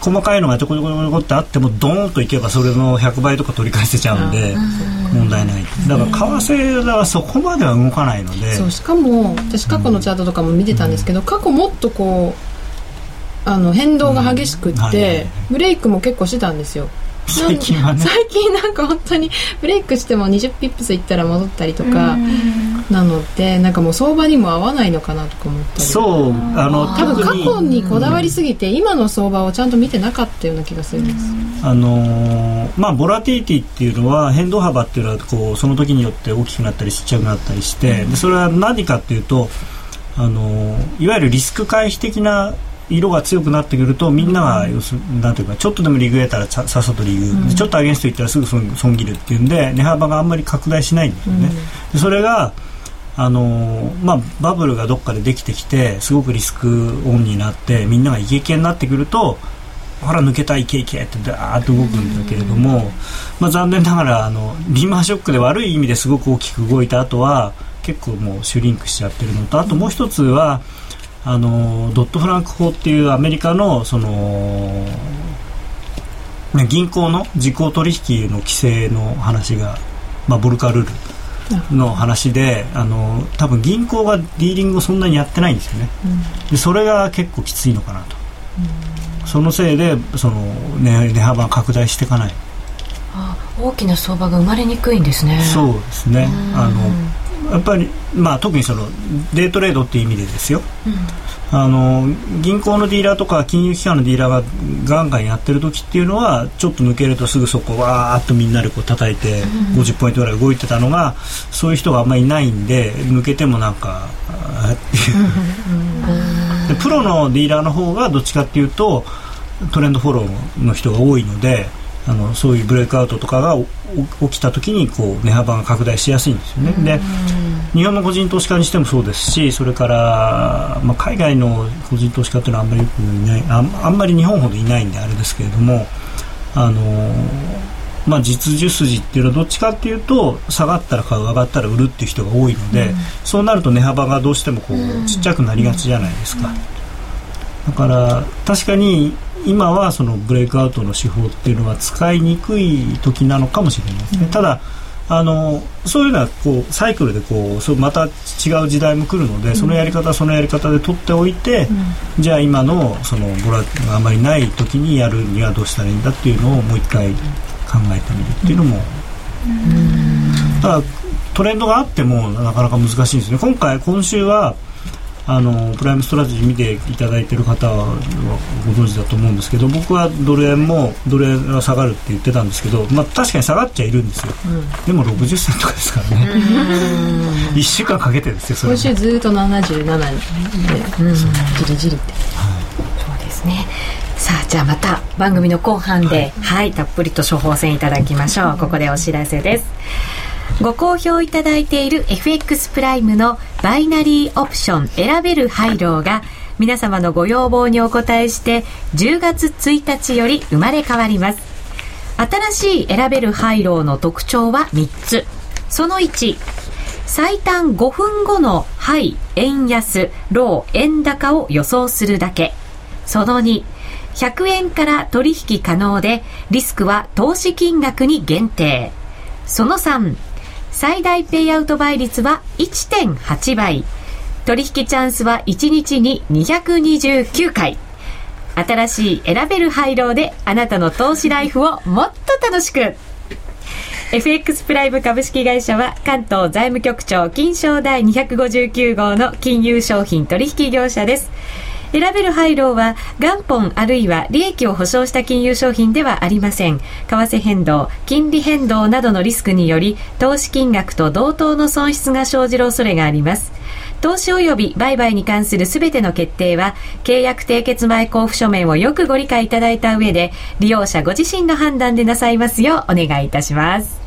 細かいのがちょこちょこちょこってあってもドーンと行けばそれの100倍とか取り返せちゃうんで問題ない。だから為替はそこまでは動かないので。そうしかも私過去のチャートとかも見てたんですけど、過去もっとこうあの変動が激しくって、ブレイクも結構してたんですよ。最近はね。最近なんか本当にブレイクしても20ピップスいったら戻ったりとかなのでなんかもう相場にも合わないのかなとか思ったり。そうあの多分過去にこだわりすぎて今の相場をちゃんと見てなかったような気がするんです。あのまあボラティティっていうのは変動幅っていうのはこうその時によって大きくなったりちっちゃくなったりしてでそれは何かっていうとあのいわゆるリスク回避的な色が強くなってくるとみんなが要するなんていうかちょっとでもリグ得たらさっさとリグ、うん、ちょっとアゲンストいったらすぐ損損切るっていうんで値幅があんまり拡大しないんですよね。うん、それがあのまあ、バブルがどっかでできてきてすごくリスクオンになってみんながイケイケになってくるとほら抜けたいイケイケってダーッと動くんだけれども、まあ、残念ながらあのリーマンショックで悪い意味ですごく大きく動いた後は結構もうシュリンクしちゃってるのとあともう一つはあのドットフランク法っていうアメリカのその銀行の時効取引の規制の話が、まあ、ボルカルールの話であの多分銀行がディーリングをそんなにやってないんですよね、うん、でそれが結構きついのかなと、うん、そのせいでその値値幅が拡大していかない。大きな相場が生まれにくいんですね。そうですね。あのやっぱり、まあ、特にそのデートレードっていう意味でですよ、うん、あの銀行のディーラーとか金融機関のディーラーがガンガンやってる時っていうのはちょっと抜けるとすぐそこわーっとみんなでこう叩いて50ポイントぐらい動いてたのがそういう人があんまりいないんで抜けてもなんかでプロのディーラーの方がどっちかっていうとトレンドフォローの人が多いのであのそういうブレイクアウトとかが起きた時にこう値幅が拡大しやすいんですよね。で日本の個人投資家にしてもそうですしそれから、まあ、海外の個人投資家っていうのはあんまりよくいない。ああんまり日本ほどいないんであれですけれどもあのまあ、実需筋っていうのはどっちかっていうと下がったら買う上がったら売るっていう人が多いので、うん、そうなると値幅がどうしてもこうちっちゃくなりがちじゃないですか。だから確かに今はそのブレイクアウトの手法っていうのは使いにくい時なのかもしれないですね、うん、ただあのそういうのはこうサイクルでこうそまた違う時代も来るので、うん、そのやり方はそのやり方で取っておいて、うん、じゃあ今のそのボラがあまりない時にやるにはどうしたらいいんだっていうのをもう一回考えてみるっていうのも、ただトレンドがあってもなかなか難しいんですね。今回今週はあのプライムストラテジー見ていただいている方はご存知だと思うんですけど僕はドル円もドル円が下がるって言ってたんですけど、まあ、確かに下がっちゃいるんですよ、うん、でも60銭とかですからね。1週間かけてですよそれ今週ずっと77で、うん、じりじりって、はい、そうですね。さあじゃあまた番組の後半で、はい、はい、たっぷりと処方箋いただきましょう。ここでお知らせです。ご好評いただいている FX プライムのバイナリーオプション選べる配慮が皆様のご要望にお答えして10月1日より生まれ変わります。新しい選べる配慮の特徴は3つ。その1最短5分後のハイ円安ロー円高を予想するだけ。その2 100円から取引可能でリスクは投資金額に限定。その3最大ペイアウト倍率は1.8倍。取引チャンスは1日に229回。新しい選べる配慮であなたの投資ライフをもっと楽しく。FX プライム株式会社は関東財務局長金賞第259号の金融商品取引業者です。選べる配慮は元本あるいは利益を保証した金融商品ではありません。為替変動金利変動などのリスクにより投資金額と同等の損失が生じる恐れがあります。投資及び売買に関するすべての決定は契約締結前交付書面をよくご理解いただいた上で利用者ご自身の判断でなさいますようお願いいたします、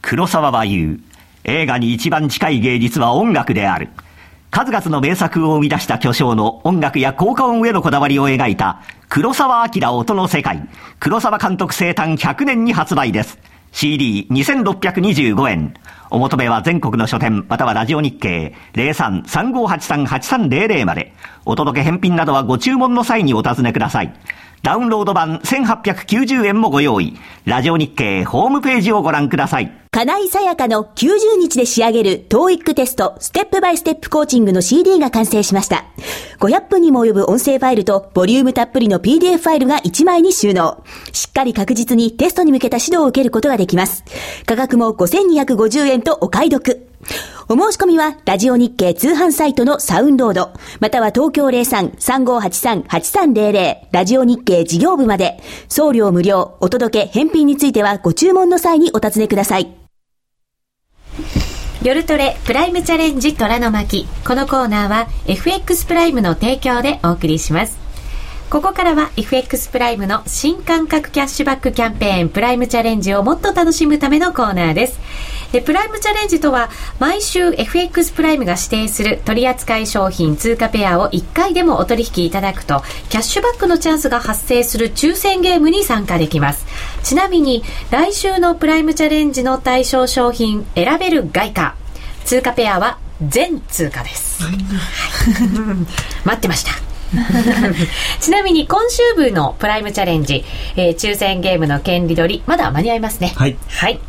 黒沢は言う。映画に一番近い芸術は音楽である。数々の名作を生み出した巨匠の音楽や効果音へのこだわりを描いた黒沢明音の世界黒沢監督生誕100年に発売です。CD2625 円。お求めは全国の書店、またはラジオ日経03-3583-8300まで。お届け返品などはご注文の際にお尋ねください。ダウンロード版1890円もご用意。ラジオ日経ホームページをご覧ください。金井さやかの90日で仕上げる TOEIC テストステップバイステップコーチングの CD が完成しました。500分にも及ぶ音声ファイルとボリュームたっぷりの PDF ファイルが1枚に収納。しっかり確実にテストに向けた指導を受けることができます。価格も5250円とお買い得。お申し込みは、ラジオ日経通販サイトのサウンロード、または東京03-3583-8300、ラジオ日経事業部まで、送料無料、お届け、返品についてはご注文の際にお尋ねください。夜トレプライムチャレンジ虎の巻。このコーナーは FX プライムの提供でお送りします。ここからは FX プライムの新感覚キャッシュバックキャンペーンプライムチャレンジをもっと楽しむためのコーナーです。でプライムチャレンジとは毎週 FX プライムが指定する取扱商品通貨ペアを1回でもお取引いただくとキャッシュバックのチャンスが発生する抽選ゲームに参加できます。ちなみに来週のプライムチャレンジの対象商品選べる外貨通貨ペアは全通貨です、はい、待ってました ちなみに今週分のプライムチャレンジ、えー、抽選ゲームの権利取りまだ間に合いますねはい、はい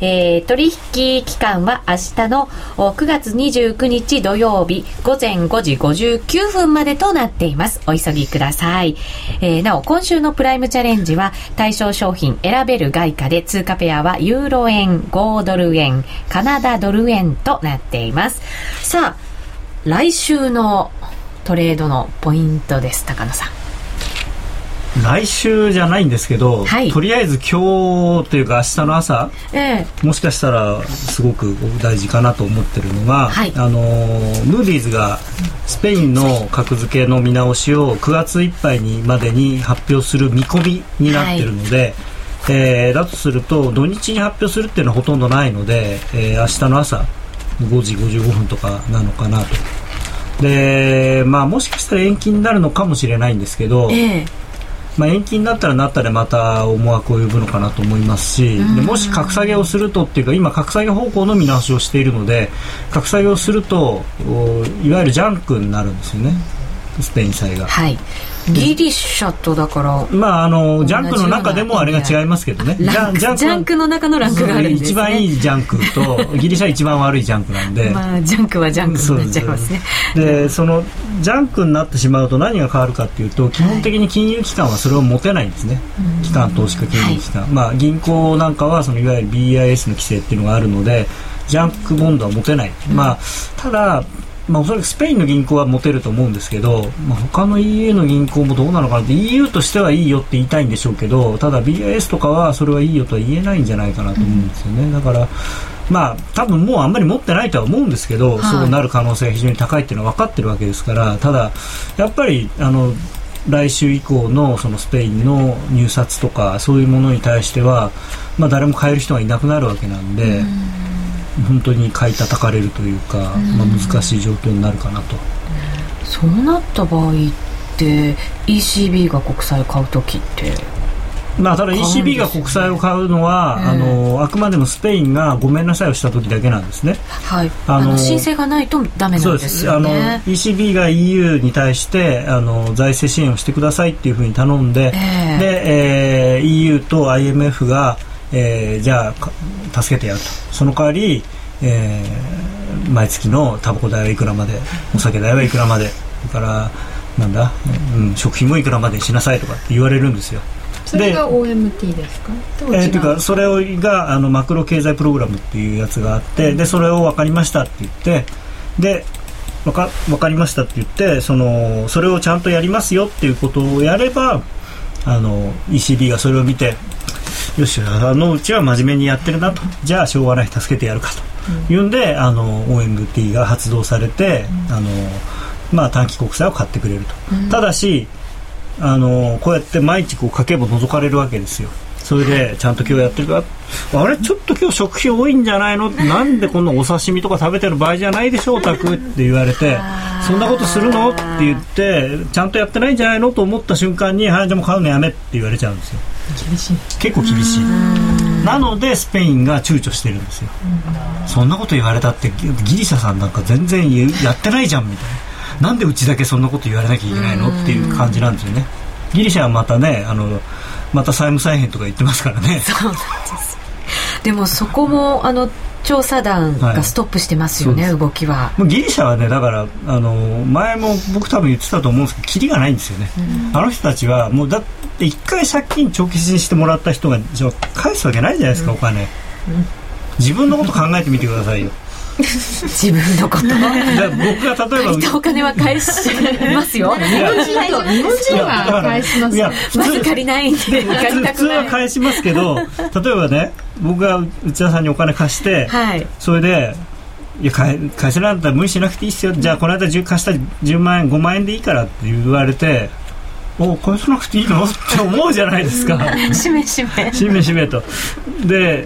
えー、取引期間は明日の9月29日土曜日午前5時59分までとなっています。お急ぎください。えー、なお、今週のプライムチャレンジは対象商品選べる外貨で通貨ペアはユーロ円、5ドル円、カナダドル円となっています。さあ、来週のトレードのポイントです、高野さん。来週じゃないんですけど、はい、とりあえず今日というか明日の朝、えー、もしかしたらすごく大事かなと思ってるのが、はい、あのムーディーズがスペインの格付けの見直しを9月いっぱいにまでに発表する見込みになってるので、はい、えー、だとすると土日に発表するっていうのはほとんどないので、えー、明日の朝5時55分とかなのかなと。でまあ、もしかしたら延期になるのかもしれないんですけど、えーまあ、延期になったらなったでまた思惑を呼ぶのかなと思いますし、でもし格下げをするとっていうか今格下げ方向の見直しをしているので格下げをするといわゆるジャンクになるんですよね。スペイン債が。はいギリシャとだからまああのジャンクの中でもあれが違いますけどね。ジャジャンクの中のランクがあるんです、ね、一番いいジャンクとギリシャ一番悪いジャンクなんで。まあジャンクはジャンクになっちゃいますね。でそのジャンクになってしまうと何が変わるかっていうと基本的に金融機関はそれを持てないんですね、はい、機関投資家金融機関、はい、まあ銀行なんかはそのいわゆる BIS の規制っていうのがあるのでジャンクボンドは持てない、うん、まあただまあ、おそらくスペインの銀行は持てると思うんですけど、まあ、他の EU の銀行もどうなのかなって EU としてはいいよって言いたいんでしょうけどただ BIS とかはそれはいいよとは言えないんじゃないかなと思うんですよね、だからまあ多分もうあんまり持ってないとは思うんですけど、はい、そうなる可能性が非常に高いっていうのは分かってるわけですからただやっぱりあの来週以降のそのスペインの入札とかそういうものに対しては、まあ、誰も買える人がいなくなるわけなんで。うん本当に買い叩かれるというか、まあ、難しい状況になるかなと。そうなった場合って ECB が国債を買う時ってまあ、ただ ECB が国債を買うのは、あのあくまでもスペインがごめんなさいをした時だけなんですね。はい。あの申請がないとダメなんですよ、ね、あの ECB が EU に対してあの財政支援をしてくださいっていうふうに頼んで、えー、で、えー、EU と IMF がえー、じゃあ助けてやると。その代わり、えー、毎月のタバコ代はいくらまでお酒代はいくらまでそれからなんだ、うん、食品もいくらまでしなさいとかって言われるんですよ。それが OMT ですか？えー、というかそれがあのマクロ経済プログラムっていうやつがあって、でそれを分かりましたって言ってで分か分かりましたって言ってそのそれをちゃんとやりますよっていうことをやればあの ECB がそれを見てよしあのうちは真面目にやってるなと。じゃあしょうがない助けてやるかと。いうんで、あの OMT が発動されて、あのまあ、短期国債を買ってくれると、ただしあのこうやって毎日こう家計簿覗かれるわけですよそれでちゃんと今日やってるか？あれちょっと今日食費多いんじゃないの？なんでこんなお刺身とか食べてる場合じゃないでしょうたくって言われて。そんなことするの？って言ってちゃんとやってないんじゃないの？と思った瞬間にはいじゃあもう買うのやめって言われちゃうんですよ。厳しい。結構厳しい。なのでスペインが躊躇してるんですよ、そんなこと言われたってギリシャさんなんか全然やってないじゃんみたいな。なんでうちだけそんなこと言われなきゃいけないの？っていう感じなんですよね。ギリシャはまたねあのまた債務再編とか言ってますからね。そうなんです。でもそこもあの調査団がストップしてますよね、はい、動きは。ギリシャはねだからあの前も僕多分言ってたと思うんですけどキリがないんですよね、うん、あの人たちはもうだって一回借金長期にしてもらった人がじゃ返すわけないじゃないですか、うん、お金、うん、自分のこと考えてみてくださいよ自分のこと。僕が例えば。借いたお金は返しますよ。日本人と日本人は返しますいやまず借りない。んで普通は返しますけど例えばね僕が内田さんにお金貸して、はい、それでいや返せなかったら無理しなくていいっすよ。じゃあこの間貸した10万円5万円でいいからって言われてお返さなくていいの？って思うじゃないですか。しめしめ。しめしめと。で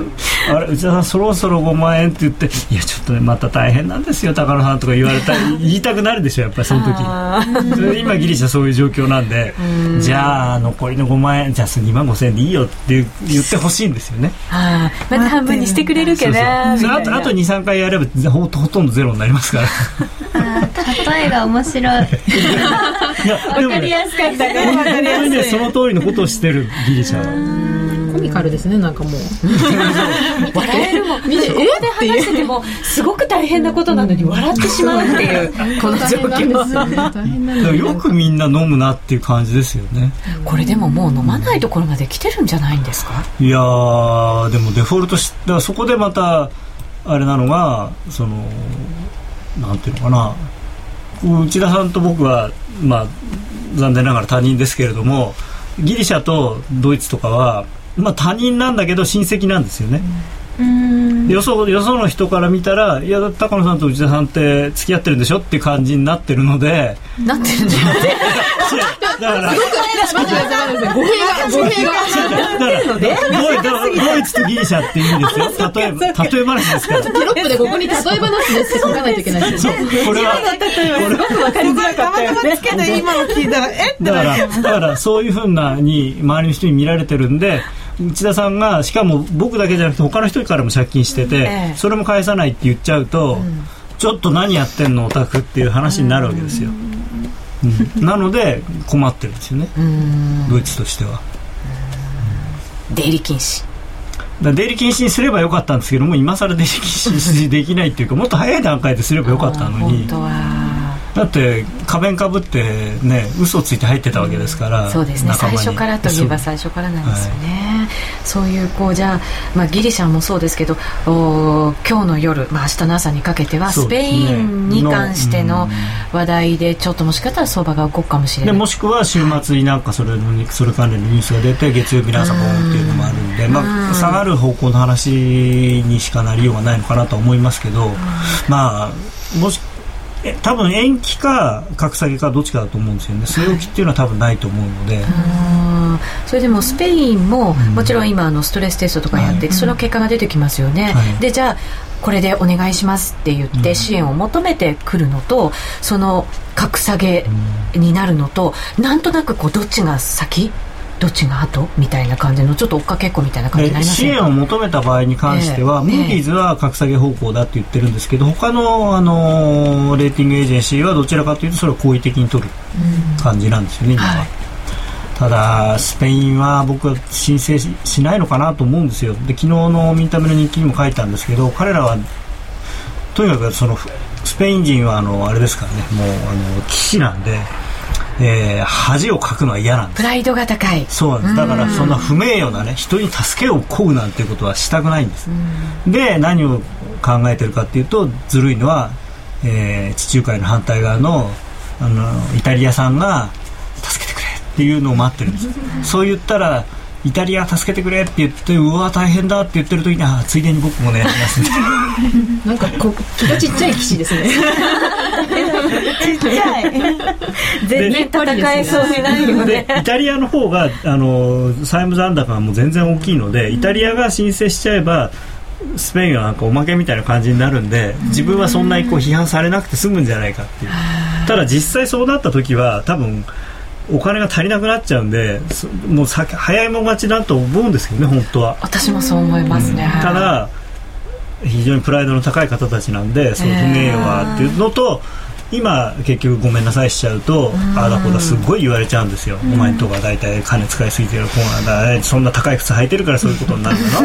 あれ内田さんそろそろ5万円って言っていやちょっとねまた大変なんですよ高野さんとか言われたら 言いたくなるでしょやっぱりその時。今ギリシャそういう状況なんでじゃあ残りの5万円じゃあ2万5千円でいいよって言ってほしいんですよね。また半分にしてくれるけどあとあと23回やればほほとんどゼロになりますから 例えが面白い。わかりやすかったねかりやすい。その通りのことをしてるギリシャはコミカルですねなんかもう。笑えるもん。ここで話しててもすごく大変なことなのに笑ってしまうっていう。この状況。よくみんな飲むなっていう感じですよね。これでももう飲まないところまで来てるんじゃないんですか？いやでもデフォルトしだからそこでまたあれなのがそのなんていうのかな内田さんと僕は、まあ、残念ながら他人ですけれどもギリシャとドイツとかは、まあ、他人なんだけど親戚なんですよね。よそよその人から見たらいや高野さんと内田さんって付き合ってるんでしょっていう感じになってるので。なってるんだよ だから語弊が語弊がドイツとギリシャって意味ですよ例え例え話ですからテロップでここに例え話ですって書かないといけないですよこれはすごく分かりづらかったよね今の聞いたらえだからだからそういうふうなに周りの人に見られてる。んで内田さんがしかも僕だけじゃなくて他の人からも借金してて、ええ、それも返さないって言っちゃうと、うん、ちょっと何やってんのオタクっていう話になるわけですよ、うん、なので困ってるんですよね。ドイツとしては。出入り禁止。出入り禁止にすればよかったんですけども今更出入り禁止できないっていうかもっと早い段階ですればよかったのに。本当はだって仮面かぶってね嘘ついて入ってたわけですから、うん、そうですね。最初からといえば最初からなんですよね、はい、そういうこうじゃあ、まあ、ギリシャもそうですけどお今日の夜、まあ、明日の朝にかけてはスペインに関しての話題でちょっともしかしたら相場が動くかもしれない。もしくは週末になんかそれのそれ関連のニュースが出て月曜日の朝ボンっていうのもあるんで、まあ、下がる方向の話にしかなりようがないのかなと思いますけど、まあもし多分延期か格下げかどっちかだと思うんですよね。据え置きっていうのは多分ないと思うので、それでもスペインも、もちろん今あのストレステストとかやって、その結果が出てきますよね、はい、でじゃあこれでお願いしますって言って支援を求めてくるのと、その格下げになるのと、なんとなくこうどっちが先どっちが後？みたいな感じのちょっと追っかけっこみたいな感じになります支援を求めた場合に関しては、えー、ムーディーズは格下げ方向だって言ってるんですけど他の、あのレーティングエージェンシーはどちらかというとそれを好意的に取る感じなんですよね、今は。はい。ただ、スペインは僕は申請しないのかなと思うんですよ、で昨日のミンタメの日記にも書いたんですけど、彼らはとにかくそのスペイン人はあのあれですからね、もうあの騎士なんで、えー、恥をかくのは嫌なんです。プライドが高い。そうなんです。だからそんな不名誉なね人に助けを請うなんていうことはしたくないんです。で何を考えてるかっていうとずるいのは、えー、地中海の反対側のあのイタリアさんが助けてくれっていうのを待ってるんです。そう言ったらイタリア助けてくれって言ってうわ大変だって言ってる時にあついでに僕もねやりますみたいななんかこ気がちっちゃい騎士ですね ちっちゃい。全然戦えそうにないよね。イタリアの方があの債務残高がもう全然大きいのでイタリアが申請しちゃえばスペインはなんかおまけみたいな感じになるんで自分はそんなにこう批判されなくて済むんじゃないかっていう。ただ実際そうなった時は多分お金が足りなくなっちゃうんでもう早いもん勝ちだと思うんですけどね本当は。私もそう思いますね、うん、ただ非常にプライドの高い方たちなんでその不名誉はっていうのと、えー今結局ごめんなさいしちゃうとああだこだすっごい言われちゃうんですよ、お前んとこは大体金使いすぎてるこうなんだ。そんな高い靴履いてるからそういうことになるんだ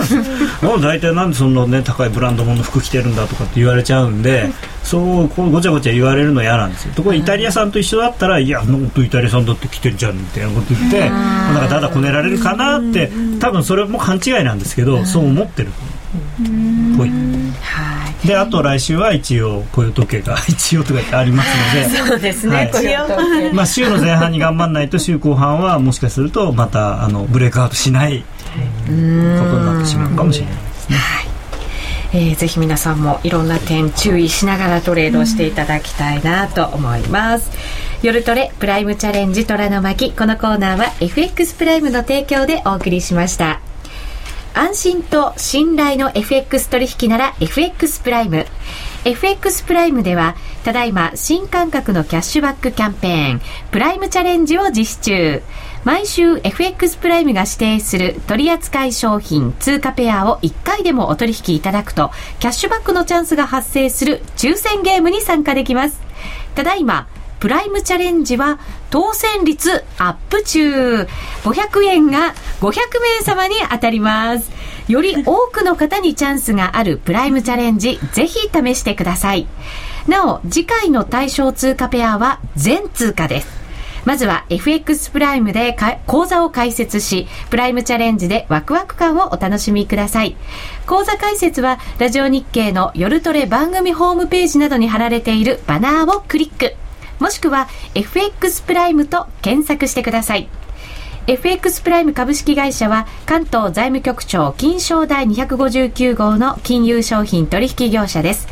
なもう大体なんでそんなね高いブランド物の服着てるんだとかって言われちゃうんでそうこうごちゃごちゃ言われるの嫌なんですよ。ところイタリアさんと一緒だったらいや本当イタリアさんだって着てるじゃんみたいなこと言ってなんかだだこねられるかなって多分それも勘違いなんですけどそう思ってるぽい。はいであと来週は一応雇用統計が 一応とかありますので。そうですね、はい、まあ、週の前半に頑張らないと週後半はもしかするとまたあのブレイクアウトしないことになってしまうかもしれないですね。はい。えー、ぜひ皆さんもいろんな点注意しながらトレードしていただきたいなと思います。夜トレプライムチャレンジ虎の巻。このコーナーは FX プライムの提供でお送りしました。安心と信頼の FX 取引なら FX プライム。FX プライムでは、ただいま新感覚のキャッシュバックキャンペーン、プライムチャレンジを実施中。毎週 FX プライムが指定する取扱い商品通貨ペアを1回でもお取引いただくと、キャッシュバックのチャンスが発生する抽選ゲームに参加できます。ただいま、プライムチャレンジは当選率アップ中。500円が500名様に当たります。より多くの方にチャンスがあるプライムチャレンジ、ぜひ試してください。なお、次回の対象通貨ペアは全通貨です。まずは FX プライムで講座を開設し、プライムチャレンジでワクワク感をお楽しみください。講座開設はラジオ日経の夜トレ番組ホームページなどに貼られているバナーをクリック。もしくは FX プライムと検索してください。FX プライム株式会社は関東財務局長金賞第259号の金融商品取引業者です。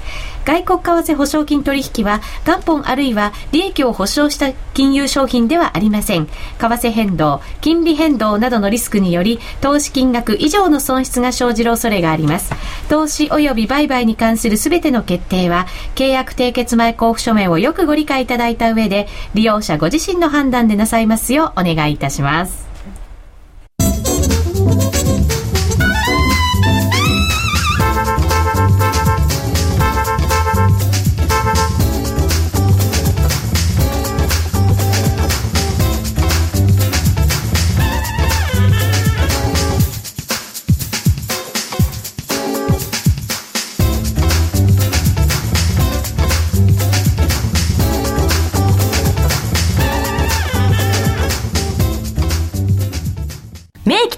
外国為替保証金取引は元本あるいは利益を保証した金融商品ではありません。為替変動、金利変動などのリスクにより投資金額以上の損失が生じる恐れがあります。投資及び売買に関するすべての決定は契約締結前交付書面をよくご理解いただいた上で利用者ご自身の判断でなさいますようお願いいたします。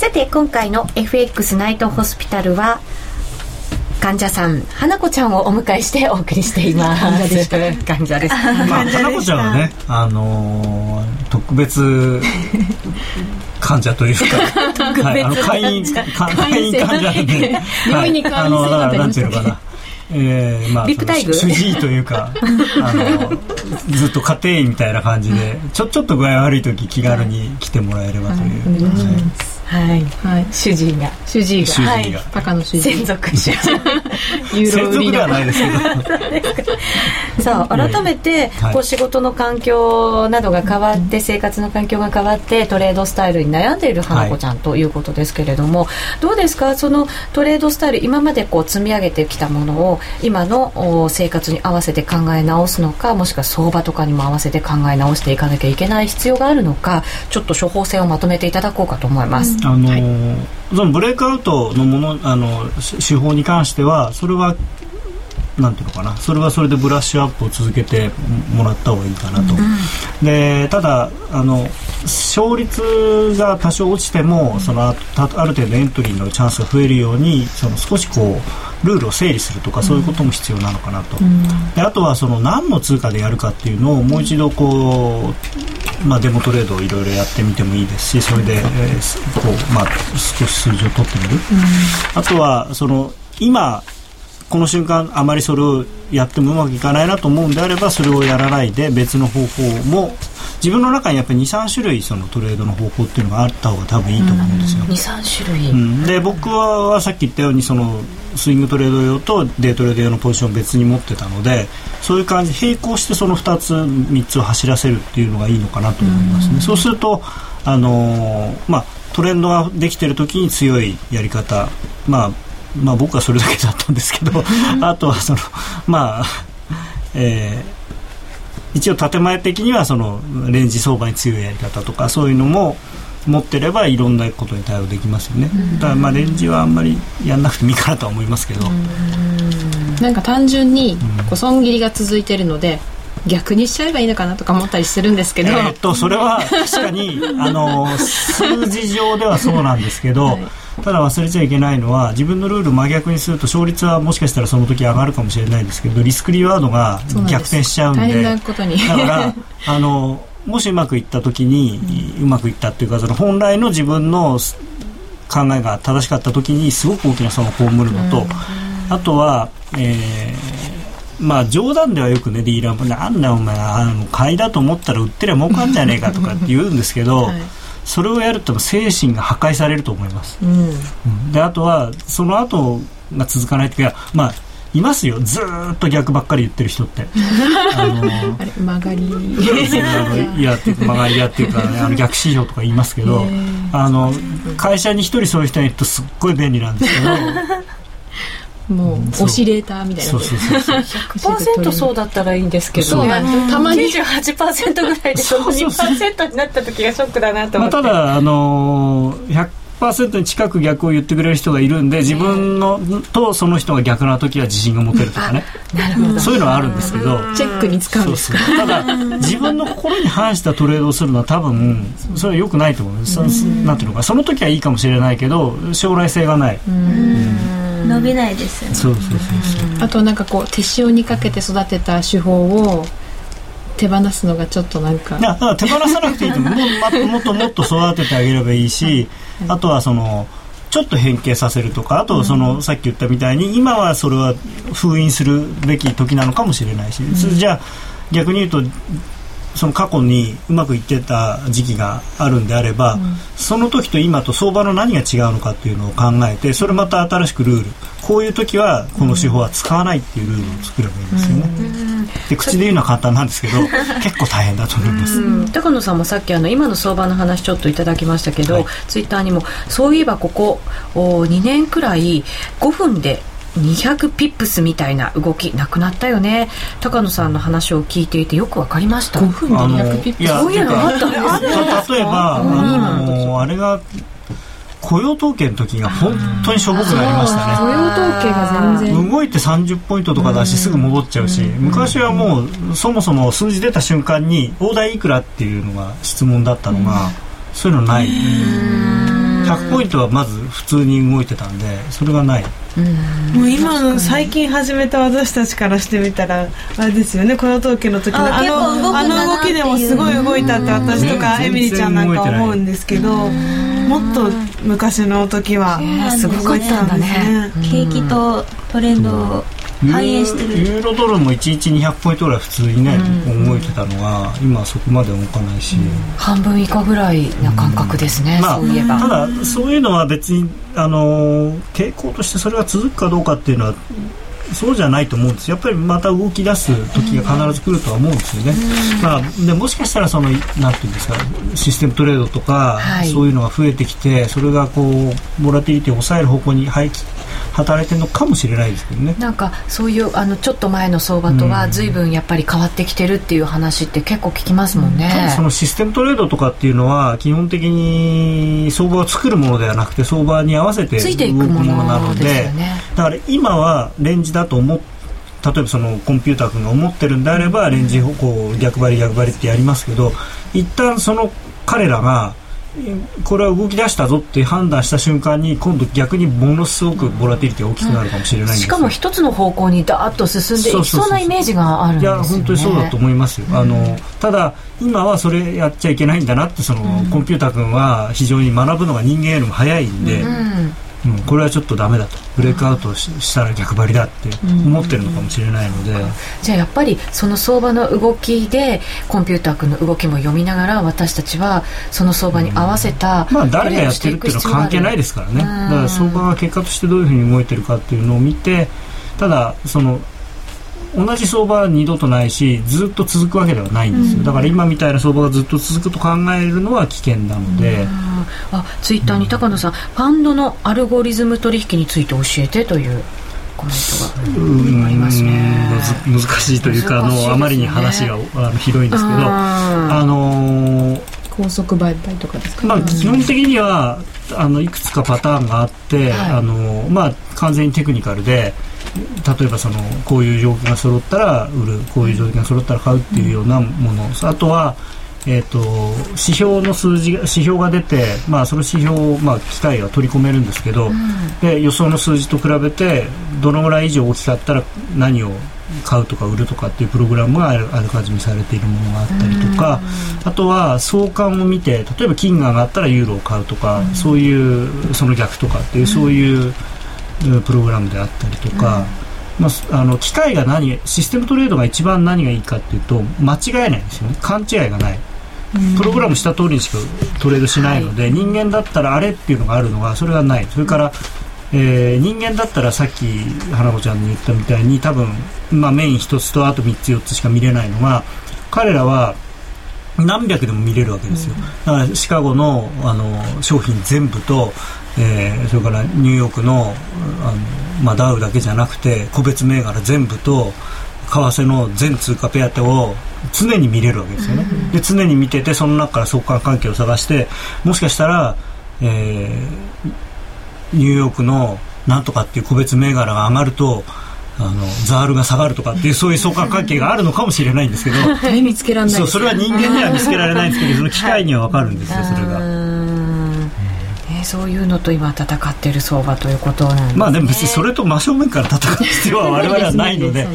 さて今回の FX ナイトホスピタルは患者さん花子ちゃんをお迎えしてお送りしています。患者です 患者ですまあ花子ちゃんはねあのー、特別 患者というかはい、あの会員会員患者なんで、はい、あのだからなんていうのかな。えーまあ、ビップタイグ主治医というかあのずっと家庭医みたいな感じでちょちょっと具合悪い時気軽に来てもらえればという、はいはい、はい、主治医が。主治医が。はい、高野主治医。専属主治医 専属ではないですけど。さあ改めて、こう仕事の環境などが変わって、生活の環境が変わってトレードスタイルに悩んでいる花子ちゃんということですけれども、どうですか？そのトレードスタイル今までこう積み上げてきたものを今の生活に合わせて考え直すのかもしくは相場とかにも合わせて考え直していかなきゃいけない必要があるのかちょっと処方箋をまとめていただこうかと思います。あの、はい、そのブレイクアウトのものあの手法に関してはそれはなんていうのかな。それはそれでブラッシュアップを続けてもらった方がいいかなと、うん、でただあの勝率が多少落ちてもそのあある程度エントリーのチャンスが増えるようにその少しこうルールを整理するとかそういうことも必要なのかなと、であとはその何の通貨でやるかっていうのをもう一度こう、まあ、デモトレードをいろいろやってみてもいいですしそれで、えー、こうまあ、少し数字を取ってみる、あとはその今この瞬間あまりそれをやってもうまくいかないなと思うんであればそれをやらないで別の方法も自分の中にやっぱり23種類そのトレードの方法っていうのがあった方が多分いいと思うんですよ。23種類、うん、で僕はさっき言ったようにそのスイングトレード用とデートレード用のポジションを別に持ってたのでそういう感じ並行してその2つ3つを走らせるっていうのがいいのかなと思いますね。うそうするとあのー、まあトレンドができてる時に強いやり方まあまあ僕はそれだけだったんですけど あとはそのまあえー一応建前的にはそのレンジ相場に強いやり方とかそういうのも持ってればいろんなことに対応できますよね、だからまあレンジはあんまりやんなくてもいいかなとは思いますけど、なんか単純にこう損切りが続いてるので、逆にしちゃえばいいのかなとか思ったりするんですけど、えー、っとそれは確かに あの数字上ではそうなんですけど、はい。ただ忘れちゃいけないのは自分のルール真逆にすると勝率はもしかしたらその時上がるかもしれないですけどリスクリワードが逆転しちゃうんで。だからあのもしうまくいった時に、うまくいったっていうかその本来の自分の考えが正しかった時にすごく大きな損を被るのと、あとは、えー、まあ冗談ではよくねディーラーもなんだよお前あの買いだと思ったら売ってりゃ儲かんじゃねえかとかって言うんですけど、はい。それをやると精神が破壊されると思います、うん、であとはその後が続かないというかまあいますよ。ずっと逆ばっかり言ってる人って。あの曲がり。いやっていうか曲がりやっていうか、ね、あの逆市場とか言いますけどあの会社に一人そういう人がいるとすっごい便利なんですけど もうオシレーターみたいな。そうそうそうそう。100%そうだったらいいんですけど、ね、たまに。28%ぐらいでその2%になった時がショックだなと思って、まあ、ただあのー、100%に近く逆を言ってくれる人がいるんで自分のとその人が逆な時は自信が持てるとかね。そういうのはあるんですけど。チェックに使うんですか？ただ自分の心に反したトレードをするのは多分それはよくないと思う。んですなんていうのかその時はいいかもしれないけど将来性がない。うん。伸びないですよね。そうそうそうそうあとなんかこう手塩にかけて育てた手法を手放すのがちょっとなんか。いやだから手放さなくていいと思う。もっ ともっと育ててあげればいいし、あとはそのちょっと変形させるとかあとその、うん、さっき言ったみたいに今はそれは封印するべき時なのかもしれないし、うん、じゃあ逆に言うとその過去にうまくいってた時期があるんであれば、うん、その時と今と相場の何が違うのかっていうのを考えてそれまた新しくルールこういう時はこの手法は使わないっていうルールを作ればいいんですよね。うん、で口で言うのは簡単なんですけど 結構大変だと思います。高野さんもさっきあの今の相場の話ちょっといただきましたけど、はい、ツイッターにもそういえばここここ2年くらい5分で200ピップスみたいな動きなくなったよね。高野さんの話を聞いていてよくわかりました。5分で200ピップス。そういうのあったんです例えばあのあれが雇用統計の時が本当にしょぼくなりましたね。雇用統計が全然。動いて30ポイントとか出してすぐ戻っちゃうし昔はもうそもそも数字出た瞬間に大台いくらっていうのが質問だったのがそういうのない100ポイントはまず普通に動いてたんでそれがない。もう今の最近始めた私たちからしてみたらあれですよね。雇用統計の時のあのあの動きでもすごい動いたって私とかエミリーちゃんなんか思うんですけどもっと昔の時はすごかったんだね。景気とトレンド反映してる。ユーロドルも1日200ポイントぐらい普通にね、動いてたのが今はそこまで動かないし、半分以下ぐらいな感覚ですね、まあ、そういえば。ただそういうのは別にあの傾向としてそれが続くかどうかっていうのはそうじゃないと思うんです。やっぱりまた動き出す時が必ず来るとは思うんですよね、まあ、でもしかしたらそのなんていうんですかシステムトレードとか、はい、そういうのが増えてきてそれがこうボラティリティを抑える方向に入働いてるのかもしれないですけどね。なんかそういうあのちょっと前の相場とは随分やっぱり変わってきてるっていう話って結構聞きますもんね、うん、そのシステムトレードとかっていうのは基本的に相場を作るものではなくて相場に合わせて動くものなので、ね、だから今はレンジだと思例えばそのコンピューター君が思ってるんであればレンジ方向逆張り逆張りってやりますけど一旦その彼らがこれは動き出したぞって判断した瞬間に今度逆にものすごくボラティリティが大きくなるかもしれないんです、しかも一つの方向にダーッと進んでいきそうなイメージがあるんですよ、ね、いや本当にそうだと思いますよ、あのただ今はそれやっちゃいけないんだなってその、コンピューター君は非常に学ぶのが人間よりも早いんで、うんうん、これはちょっとダメだと。ブレイクアウトしたら逆張りだって思ってるのかもしれないので、じゃあやっぱりその相場の動きでコンピューター君の動きも読みながら私たちはその相場に合わせた、まあ誰がやってるっていうのは関係ないですからね。だから相場が結果としてどういうふうに動いてるかっていうのを見てただその同じ相場は二度とないしずっと続くわけではないんですよ、うん、だから今みたいな相場がずっと続くと考えるのは危険なので、あツイッターに高野さん、うん、ファンドのアルゴリズム取引について教えてというコメントがありますね。難しいというか、ね、あのあまりに話があの広いんですけど。あのー高速売買とかですか、まあ、基本的にはあのいくつかパターンがあって、はい、あのまあ、完全にテクニカルで例えばそのこういう条件が揃ったら売るこういう条件が揃ったら買うっていうようなもの、うん、あとは、えーと、指標の数字が指標が出て、まあ、その指標を、まあ、機械が取り込めるんですけど、うん、で予想の数字と比べてどのぐらい以上大きかったら何を買うとか売るとかっていうプログラムがあらかじめされているものがあったりとか、あとは相関を見て例えば金が上がったらユーロを買うとか、そういうその逆とかっていうそういうプログラムであったりとか、まあ、あの機械が何システムトレードが一番何がいいかっていうと間違えないんですよね。勘違いがない。プログラムした通りにしかトレードしないので、はい、人間だったらあれっていうのがあるのがそれがない。それから、えー、人間だったらさっき花子ちゃんに言ったみたいに多分、まあ、メイン1つとあと3つ4つしか見れないのが彼らは何百でも見れるわけですよ、だからシカゴのあの商品全部と、えー、それからニューヨークのあの、まあ、ダウだけじゃなくて個別銘柄全部と為替の全通貨ペア手を常に見れるわけですよね、で常に見ててその中から相関関係を探してもしかしたら、えー、ニューヨークのなんとかっていう個別銘柄が上がるとあのザールが下がるとかっていうそういう相関関係があるのかもしれないんですけど。見つけられないそうそれは人間には見つけられないんですけどその機械には分かるんですよ、それが。そういうのと今戦っている相場ということなんですね。まあでも別にそれと真正面から戦う必要は我々はないので。は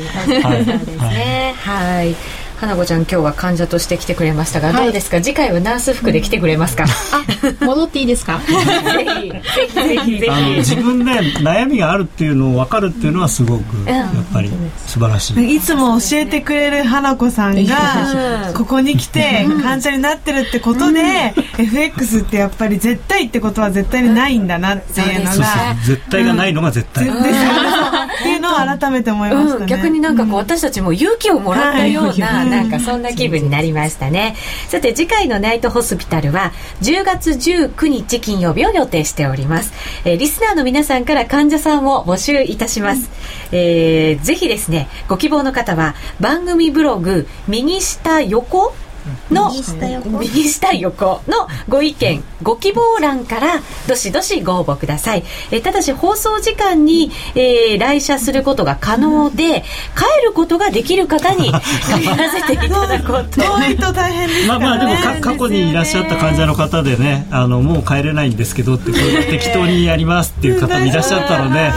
い。はい花子ちゃん今日は患者として来てくれましたが、はい、どうですか？次回はナース服で来てくれますか、あ戻っていいですか？ぜひぜひぜひ。ぜひ自分で悩みがあるっていうのを分かるっていうのはすごくやっぱり素晴らしい、いつも教えてくれる花子さんがここに来て患者になってるってことで FX ってやっぱり絶対ってことは絶対にないんだなっていうのが絶対がないのが絶対、っていうのを改めて思いましたね、逆になんかこう私たちも勇気をもらったような、なんかそんな気分になりましたね。さて次回のナイトホスピタルは10月19日金曜日を予定しております。えー、リスナーの皆さんから患者さんを募集いたします。えー、ぜひですね、ご希望の方は番組ブログ右下横の右下横のご意見ご希望欄からどしどしご応募ください、えただし放送時間に、えー、来社することが可能で帰ることができる方に 限らせていただこうと。遠いと大変ですまあまあでも過去にいらっしゃった患者の方でねあのもう帰れないんですけどってこう適当にやりますっていう方もいらっしゃったので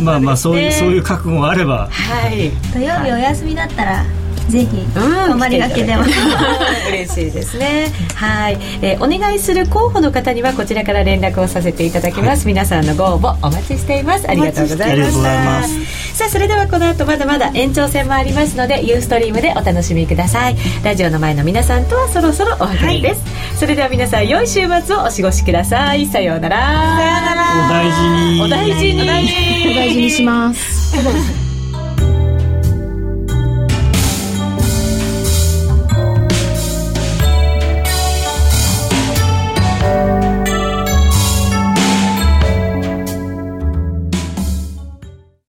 まあまあそういうそういう覚悟があれば、はい、土曜日お休みだったらぜひ、泊まりがけでも。嬉しいですね。はい、えー、お願いする候補の方にはこちらから連絡をさせていただきます、はい、皆さんのご応募お待ちしています。ありがとうございました。さあそれではこの後まだまだ延長戦もありますのでユーストリームでお楽しみください。ラジオの前の皆さんとはそろそろお別れです、はい、それでは皆さん良い週末をお過ごしください。さようなら。さようなら。お大事に。お大事に。お大事にします